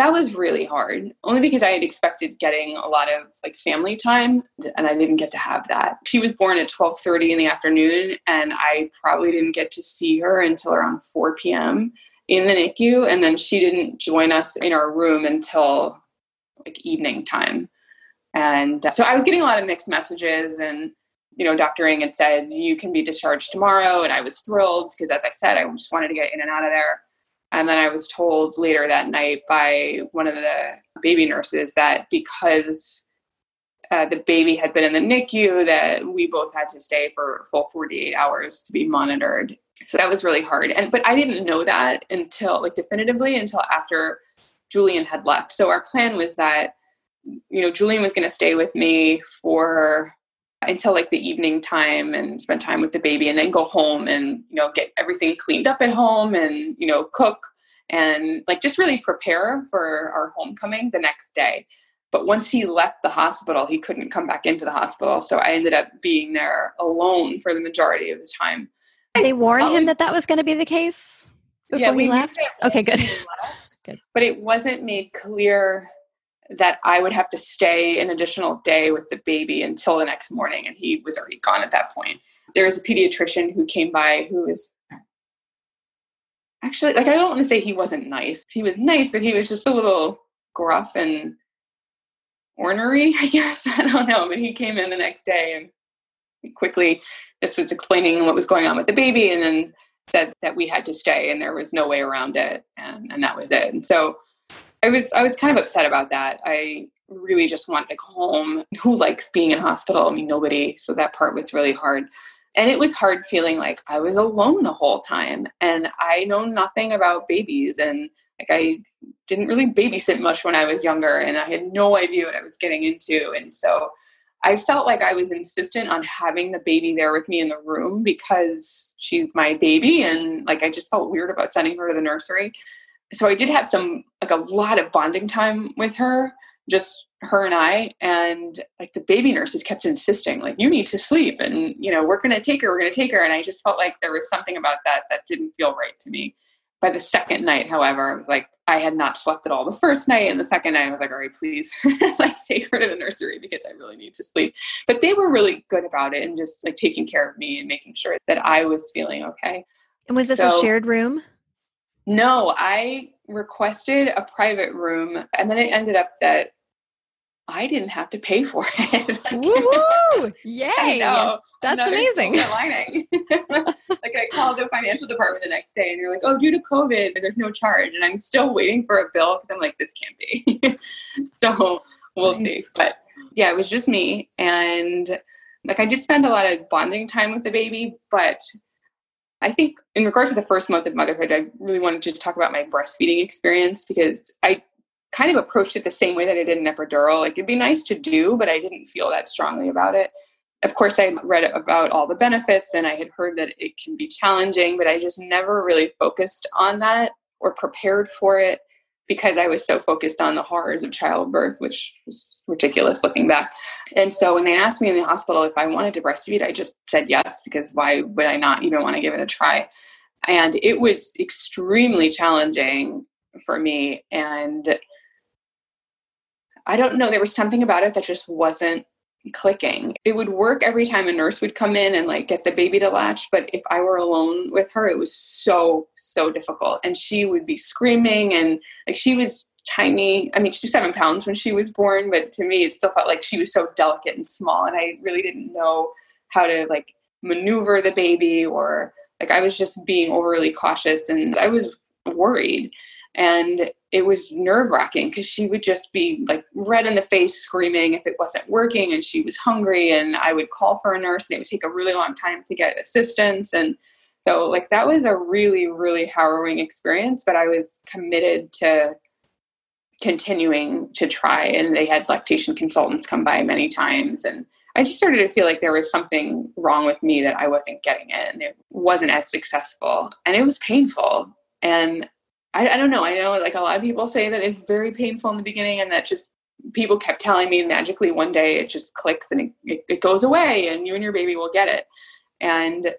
that was really hard only because i had expected getting a lot of like family time and i didn't get to have that she was born at 12.30 in the afternoon and i probably didn't get to see her until around 4 p.m in the nicu and then she didn't join us in our room until like evening time and uh, so i was getting a lot of mixed messages and you know dr Ng had said you can be discharged tomorrow and i was thrilled because as i said i just wanted to get in and out of there and then I was told later that night by one of the baby nurses that because uh, the baby had been in the NICU, that we both had to stay for full 48 hours to be monitored. So that was really hard. And but I didn't know that until like definitively until after Julian had left. So our plan was that you know Julian was going to stay with me for until like the evening time and spend time with the baby and then go home and you know get everything cleaned up at home and you know cook and like just really prepare for our homecoming the next day. But once he left the hospital he couldn't come back into the hospital so i ended up being there alone for the majority of the time. They warned um, him that that was going to be the case before yeah, we left? okay good. good. but it wasn't made clear that I would have to stay an additional day with the baby until the next morning, and he was already gone at that point. There was a pediatrician who came by who was actually like I don't want to say he wasn't nice. He was nice, but he was just a little gruff and ornery, I guess. I don't know. But he came in the next day and quickly just was explaining what was going on with the baby and then said that we had to stay and there was no way around it and, and that was it. And so I was I was kind of upset about that. I really just wanted to go home. Who likes being in hospital? I mean, nobody. So that part was really hard. And it was hard feeling like I was alone the whole time. And I know nothing about babies. And like I didn't really babysit much when I was younger. And I had no idea what I was getting into. And so I felt like I was insistent on having the baby there with me in the room because she's my baby. And like I just felt weird about sending her to the nursery so I did have some like a lot of bonding time with her, just her and I, and like the baby nurses kept insisting, like, you need to sleep and you know, we're gonna take her, we're gonna take her. And I just felt like there was something about that that didn't feel right to me. By the second night, however, like I had not slept at all the first night, and the second night I was like, all right, please like take her to the nursery because I really need to sleep. But they were really good about it and just like taking care of me and making sure that I was feeling okay. And was this so, a shared room? No, I requested a private room, and then it ended up that I didn't have to pay for it. Woohoo! Yay! That's amazing. like I called the financial department the next day, and they're like, "Oh, due to COVID, there's no charge," and I'm still waiting for a bill because I'm like, "This can't be." so we'll nice. see. But yeah, it was just me, and like I did spend a lot of bonding time with the baby, but I think in regards to the first month of motherhood, I really wanted to just talk about my breastfeeding experience because I kind of approached it the same way that I did an epidural. Like it'd be nice to do, but I didn't feel that strongly about it. Of course, I read about all the benefits and I had heard that it can be challenging, but I just never really focused on that or prepared for it because I was so focused on the horrors of childbirth, which was ridiculous looking back. And so when they asked me in the hospital if I wanted to breastfeed, I just said yes, because why would I not even want to give it a try? And it was extremely challenging for me. And I don't know, there was something about it that just wasn't clicking. It would work every time a nurse would come in and like get the baby to latch, but if I were alone with her, it was so so difficult. And she would be screaming and like she was tiny. I mean, she was seven pounds when she was born, but to me, it still felt like she was so delicate and small, and I really didn't know how to like maneuver the baby or like I was just being overly cautious and I was worried. And it was nerve wracking because she would just be like red in the face screaming if it wasn't working and she was hungry and i would call for a nurse and it would take a really long time to get assistance and so like that was a really really harrowing experience but i was committed to continuing to try and they had lactation consultants come by many times and I just started to feel like there was something wrong with me that I wasn't getting it and it wasn't as successful. And it was painful. And I, I don't know. I know like a lot of people say that it's very painful in the beginning and that just people kept telling me magically one day it just clicks and it, it, goes away and you and your baby will get it. And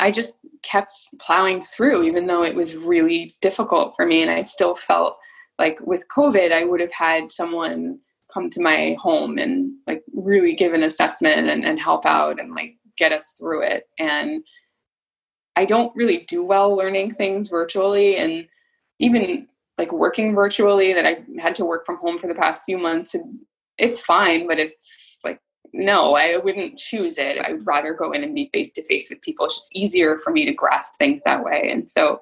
I just kept plowing through, even though it was really difficult for me. And I still felt like with COVID, I would have had someone come to my home and like really give an assessment and, and help out and like get us through it. And I don't really do well learning things virtually. And even like working virtually, that I had to work from home for the past few months, and it's fine, but it's like no, I wouldn't choose it. I'd rather go in and be face to face with people. It's just easier for me to grasp things that way. And so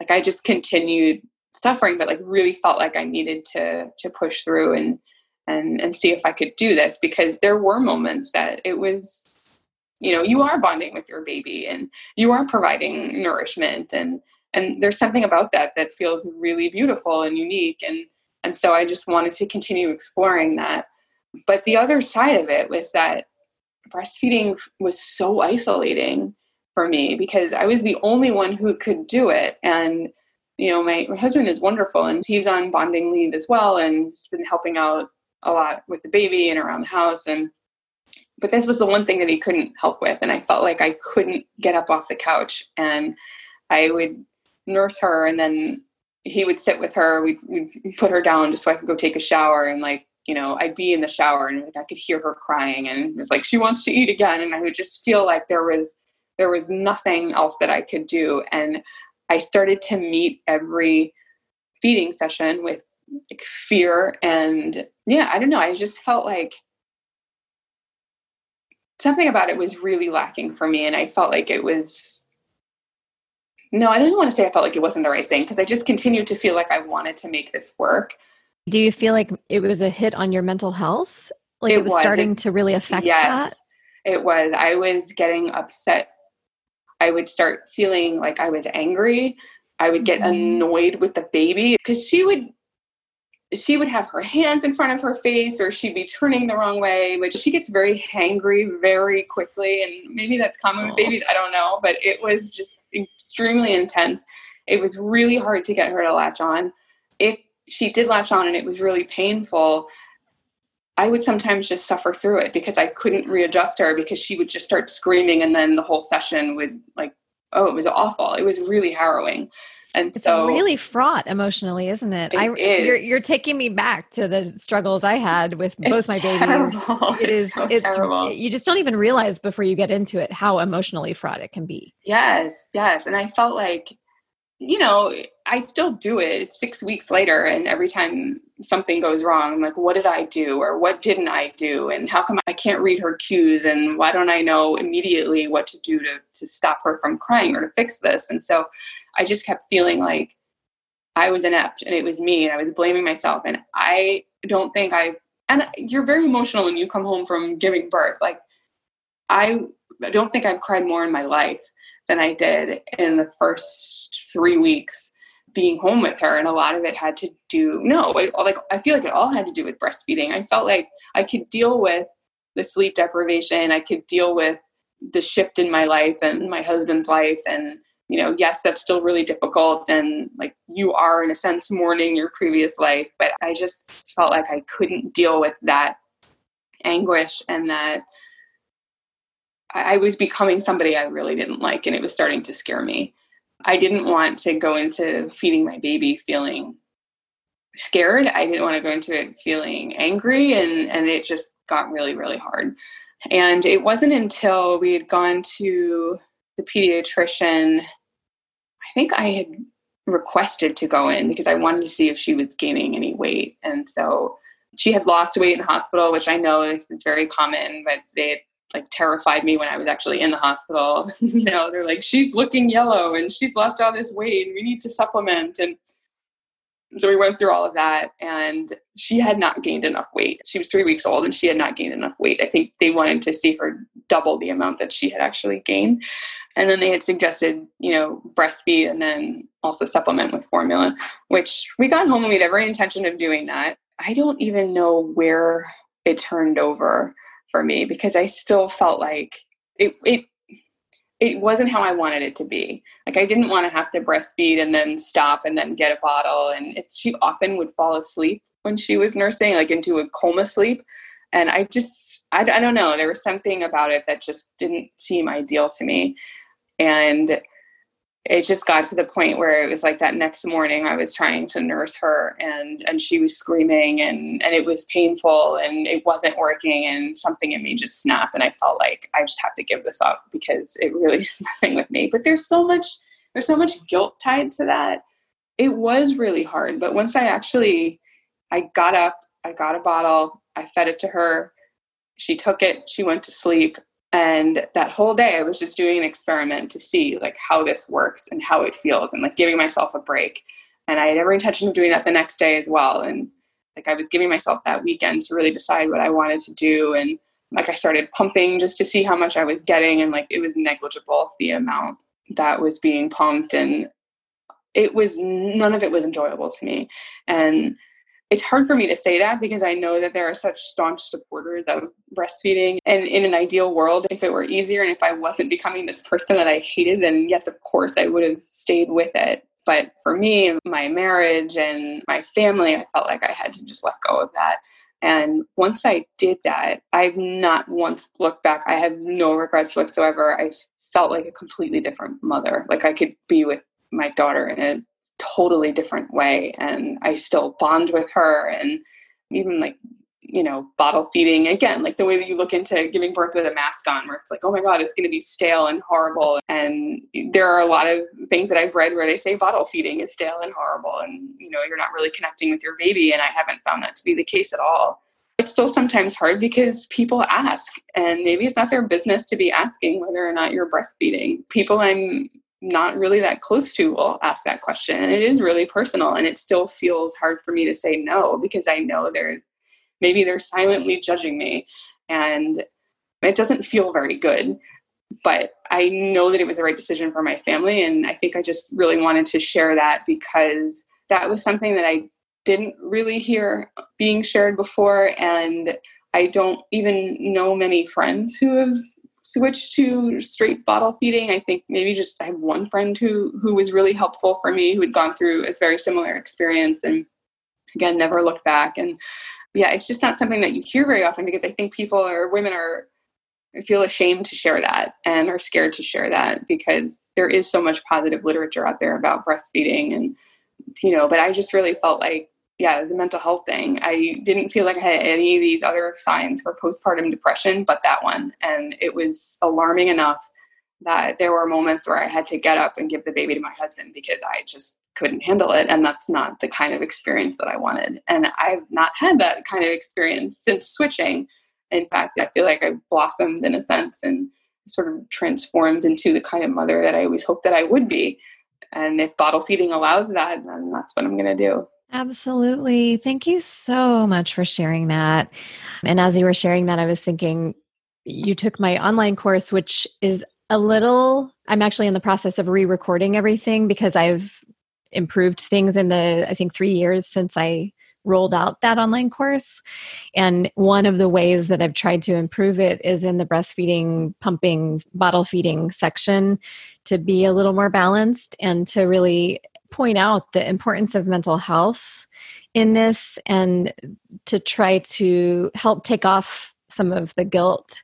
like I just continued suffering, but like really felt like I needed to to push through and and and see if I could do this because there were moments that it was you know you are bonding with your baby and you are providing nourishment and and there's something about that that feels really beautiful and unique and and so I just wanted to continue exploring that but the other side of it was that breastfeeding was so isolating for me because I was the only one who could do it. And, you know, my, my husband is wonderful and he's on bonding leave as well and he's been helping out a lot with the baby and around the house. And, but this was the one thing that he couldn't help with. And I felt like I couldn't get up off the couch and I would nurse her and then he would sit with her. We'd, we'd put her down just so I could go take a shower and like you know, I'd be in the shower and like I could hear her crying and it was like she wants to eat again and I would just feel like there was there was nothing else that I could do and I started to meet every feeding session with like fear and yeah, I don't know, I just felt like something about it was really lacking for me and I felt like it was no, I didn't want to say I felt like it wasn't the right thing because I just continued to feel like I wanted to make this work do you feel like it was a hit on your mental health? Like it, it was, was, starting it, to really affect yes, that? It was. I was getting upset. I would start feeling like I was angry. I would get mm-hmm. annoyed with the baby because she would she would have her hands in front of her face or she'd be turning the wrong way, which she gets very hangry very quickly. And maybe that's common with oh. babies, I don't know, but it was just extremely intense. It was really hard to get her to latch on. If she did latch on and it was really painful, I would sometimes just suffer through it because I couldn't readjust her because she would just start screaming and then the whole session would like, oh, it was awful. It was really harrowing. And it's so really fraught emotionally, isn't it? it I is. You're, you're taking me back to the struggles I had with both my terrible. babies. It is. So it's terrible. You just don't even realize before you get into it how emotionally fraught it can be. Yes, yes. And I felt like you know, I still do it six weeks later. And every time something goes wrong, I'm like, what did I do? Or what didn't I do? And how come I can't read her cues? And why don't I know immediately what to do to, to stop her from crying or to fix this? And so I just kept feeling like I was inept and it was me and I was blaming myself. And I don't think I, and you're very emotional when you come home from giving birth. Like, I don't think I've cried more in my life than I did in the first three weeks being home with her. And a lot of it had to do, no, it, like I feel like it all had to do with breastfeeding. I felt like I could deal with the sleep deprivation, I could deal with the shift in my life and my husband's life. And, you know, yes, that's still really difficult. And like you are, in a sense, mourning your previous life. But I just felt like I couldn't deal with that anguish and that I was becoming somebody I really didn't like, and it was starting to scare me. I didn't want to go into feeding my baby feeling scared. I didn't want to go into it feeling angry, and, and it just got really, really hard. And it wasn't until we had gone to the pediatrician, I think I had requested to go in because I wanted to see if she was gaining any weight. And so she had lost weight in the hospital, which I know is very common, but they like terrified me when I was actually in the hospital. you know, they're like, she's looking yellow and she's lost all this weight and we need to supplement. And so we went through all of that and she had not gained enough weight. She was three weeks old and she had not gained enough weight. I think they wanted to see her double the amount that she had actually gained. And then they had suggested, you know, breastfeed and then also supplement with formula, which we got home and we had every intention of doing that. I don't even know where it turned over for me because I still felt like it it it wasn't how I wanted it to be. Like I didn't want to have to breastfeed and then stop and then get a bottle. And she often would fall asleep when she was nursing, like into a coma sleep. And I just, I, I don't know, there was something about it that just didn't seem ideal to me. And it just got to the point where it was like that next morning I was trying to nurse her and and she was screaming and and it was painful and it wasn't working and something in me just snapped and I felt like I just have to give this up because it really is messing with me. But there's so much there's so much guilt tied to that. It was really hard, but once I actually I got up, I got a bottle, I fed it to her. She took it, she went to sleep, and that whole day i was just doing an experiment to see like how this works and how it feels and like giving myself a break. And i had every intention of doing that the next day as well. And like i was giving myself that weekend to really decide what i wanted to do. And like i started pumping just to see how much i was getting. And like it was negligible the amount that was being pumped. And it was none of it was enjoyable to me. And it's hard for me to say that because I know that there are such staunch supporters of breastfeeding. And in an ideal world, if it were easier and if I wasn't becoming this person that I hated, then yes, of course, I would have stayed with it. But for me, my marriage and my family, I felt like I had to just let go of that. And once I did that, I've not once looked back. I have no regrets whatsoever. I felt like a completely different mother. Like I could be with my daughter in a totally different way and i still bond with her and even like you know bottle feeding again like the way that you look into giving birth with a mask on where it's like oh my god it's going to be stale and horrible and there are a lot of things that i've read where they say bottle feeding is stale and horrible and you know you're not really connecting with your baby and i haven't found that to be the case at all. It's still sometimes hard because people ask and maybe it's not their business to be asking whether or not you're breastfeeding. People i'm not really that close to will ask that question. And it is really personal and it still feels hard for me to say no because i know they're maybe they're silently judging me and it doesn't feel very good. But i know that it was the right decision for my family and i think i just really wanted to share that because that was something that i didn't really hear being shared before and i don't even know many friends who have switched to straight bottle feeding. I think maybe just I have one friend who who was really helpful for me who had gone through a very similar experience and again never looked back. And yeah, it's just not something that you hear very often because I think people or women are feel ashamed to share that and are scared to share that because there is so much positive literature out there about breastfeeding and you know but i just really felt like yeah, the mental health thing. I didn't feel like I had any of these other signs for postpartum depression, but that one. And it was alarming enough that there were moments where I had to get up and give the baby to my husband because I just couldn't handle it. And that's not the kind of experience that I wanted. And I've not had that kind of experience since switching. In fact, I feel like I've blossomed in a sense and sort of transformed into the kind of mother that I always hoped that I would be. And if bottle feeding allows that, then that's what I'm going to do. Absolutely. Thank you so much for sharing that. And as you were sharing that, I was thinking you took my online course, which is a little, I'm actually in the process of re recording everything because I've improved things in the, I think, three years since I rolled out that online course. And one of the ways that I've tried to improve it is in the breastfeeding, pumping, bottle feeding section to be a little more balanced and to really point out the importance of mental health in this and to try to help take off some of the guilt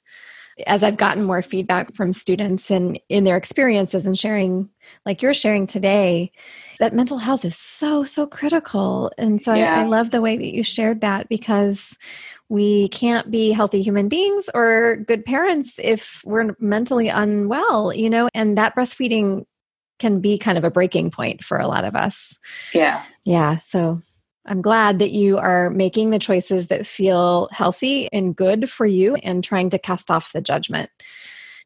as I've gotten more feedback from students and in their experiences and sharing, like you're sharing today, that mental health is so, so critical. And so yeah. I, I, love the way that you shared that because we can't be healthy human beings or good parents if we're mentally unwell, you know, and that breastfeeding can be kind of a breaking point for a lot of us. Yeah. Yeah. So I'm glad that you are making the choices that feel healthy and good for you and trying to cast off the judgment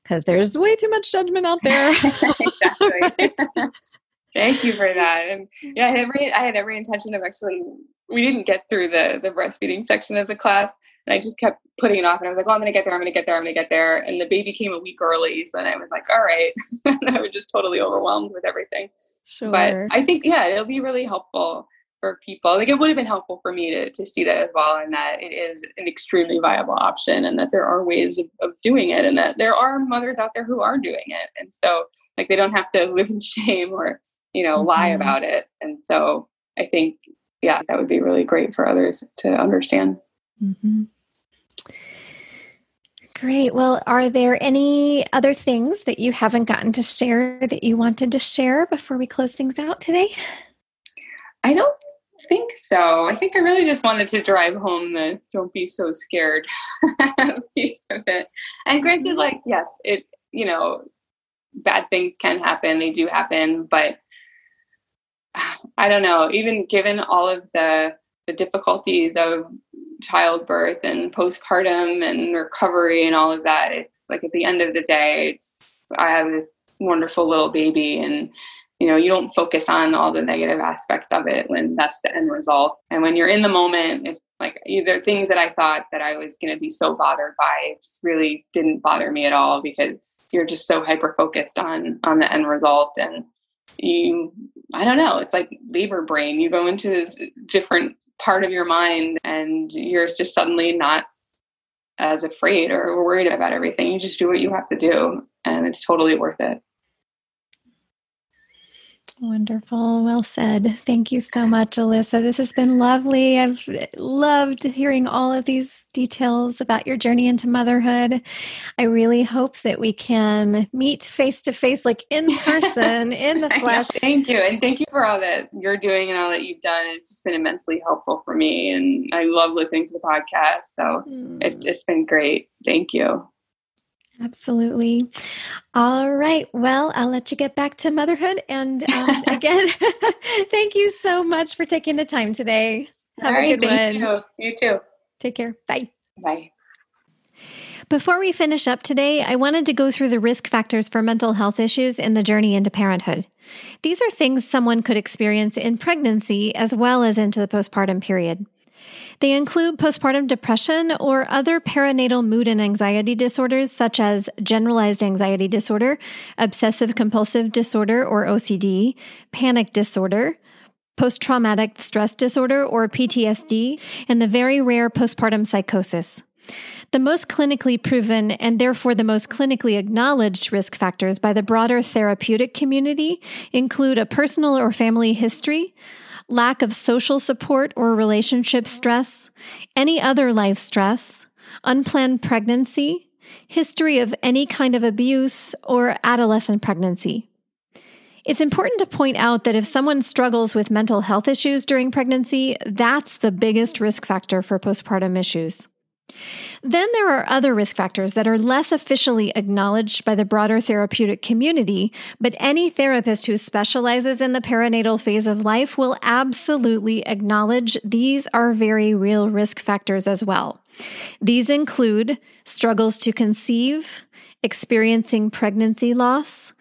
because there's way too much judgment out there. exactly. Thank you for that. And mm. yeah, I had every I had every intention of actually we didn't get through the the breastfeeding section of the class and i just kept putting it off and i was like oh i'm gonna get there i'm gonna get there i'm gonna get there and the baby came a week early so then i was like all right i was just totally overwhelmed with everything sure. but i think yeah it'll be really helpful for people. Like it would have been helpful for me to, to see that as well, and that it is an extremely viable option, and that there are ways of, of doing it, and that there are mothers out there who are doing it, and so like they don't have to live in shame or you know mm-hmm. lie about it. And so I think yeah, that would be really great for others to understand. Mm-hmm. Great. Well, are there any other things that you haven't gotten to share that you wanted to share before we close things out today? I don't think so. I think I really just wanted to drive home the don't be so scared piece of it. And granted, mm-hmm. like, yes, it, you know, bad things can happen, they do happen, but I don't know, even given all of the the difficulties of childbirth and postpartum and recovery and all of that it's like at the end of the day i have this wonderful little baby and you know you don't focus on all the negative aspects of it when that's the end result. And when you're in the moment it's like either things that i thought that i was going to be so bothered by just really didn't bother me at all because you're just so hyper focused on on the end result and you i don't know it's like labor brain you go into this different part of your mind and you're just suddenly not as afraid or worried about everything. You just do what you have to do and it's totally worth it. Wonderful. Well said. Thank you so much, Alyssa. This has been lovely. I've loved hearing all of these details about your journey into motherhood. I really hope that we can meet face to face, like in person, in the flesh. Thank you. And thank you for all that you're doing and all that you've done. It's just been immensely helpful for me. And I love listening to the podcast. So mm. it, it's been great. Thank you. Absolutely. All right. Well, I'll let you get back to motherhood. And um, again, thank you so much for taking the time today. Have All a right, good thank one. You. you too. Take care. Bye. Bye. Before we finish up today, I wanted to go through the risk factors for mental health issues in the journey into parenthood. These are things someone could experience in pregnancy as well as into the postpartum period. They include postpartum depression or other perinatal mood and anxiety disorders, such as generalized anxiety disorder, obsessive compulsive disorder or OCD, panic disorder, post traumatic stress disorder or PTSD, and the very rare postpartum psychosis. The most clinically proven and therefore the most clinically acknowledged risk factors by the broader therapeutic community include a personal or family history, lack of social support or relationship stress, any other life stress, unplanned pregnancy, history of any kind of abuse, or adolescent pregnancy. It's important to point out that if someone struggles with mental health issues during pregnancy, that's the biggest risk factor for postpartum issues. Then there are other risk factors that are less officially acknowledged by the broader therapeutic community, but any therapist who specializes in the perinatal phase of life will absolutely acknowledge these are very real risk factors as well. These include struggles to conceive, experiencing pregnancy loss,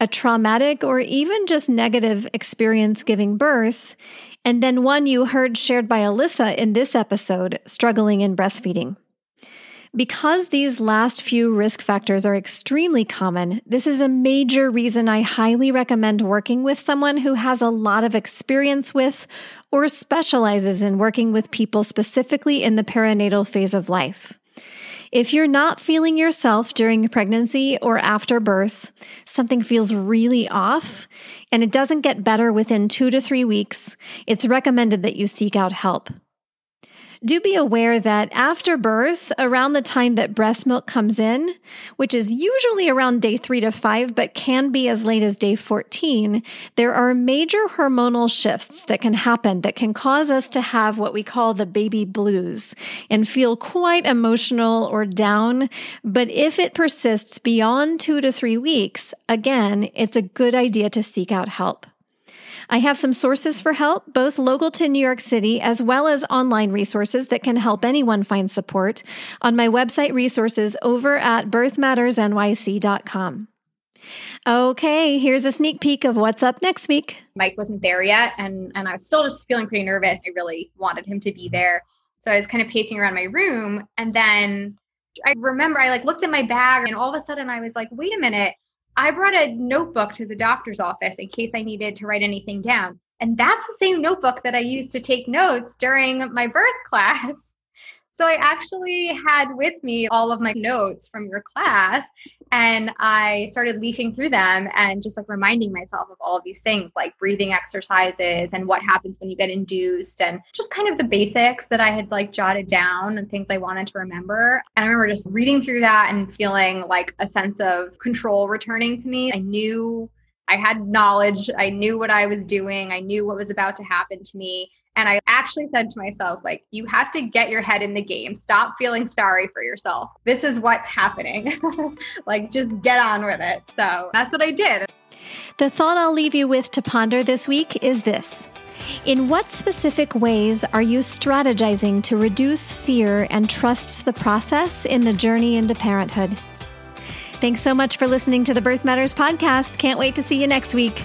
a traumatic or even just negative experience giving birth, and then one you heard shared by Alyssa in this episode struggling in breastfeeding. Because these last few risk factors are extremely common, this is a major reason I highly recommend working with someone who has a lot of experience with or specializes in working with people specifically in the perinatal phase of life. If you're not feeling yourself during pregnancy or after birth, something feels really off, and it doesn't get better within two to three weeks, it's recommended that you seek out help do be aware that after birth, around the time that breast milk comes in, which is usually around day three to five, but can be as late as day 14, there are major hormonal shifts that can happen that can cause us to have what we call the baby blues and feel quite emotional or down. But if it persists beyond two to three weeks, again, it's a good idea to seek out help. I have some sources for help, both local to New York City as well as online resources that can help anyone find support on my website resources over at birthmattersnyc.com. Okay, here's a sneak peek of what's up next week. Mike wasn't there yet, and, and I was still just feeling pretty nervous. I really wanted him to be there. So I was kind of pacing around my room, and then I remember I like looked at my bag, and all of a sudden I was like, wait a minute, I brought a notebook to the doctor's office in case I needed to write anything down. And that's the same notebook that I used to take notes during my birth class. So I actually had with me all of my notes from your class and I started leafing through them and just like reminding myself of all of these things like breathing exercises and what happens when you get induced and just kind of the basics that I had like jotted down and things I wanted to remember. And I remember just reading through that and feeling like a sense of control returning to me. I knew I had knowledge, I knew what I was doing, I knew what was about to happen to me. And I actually said to myself, like, you have to get your head in the game. Stop feeling sorry for yourself. This is what's happening. like, just get on with it. So that's what I did. The thought I'll leave you with to ponder this week is this. In what specific ways are you strategizing to reduce fear and trust the process in the journey into parenthood? Thanks so much for listening to the Birth Matters podcast. Can't wait to see you next week.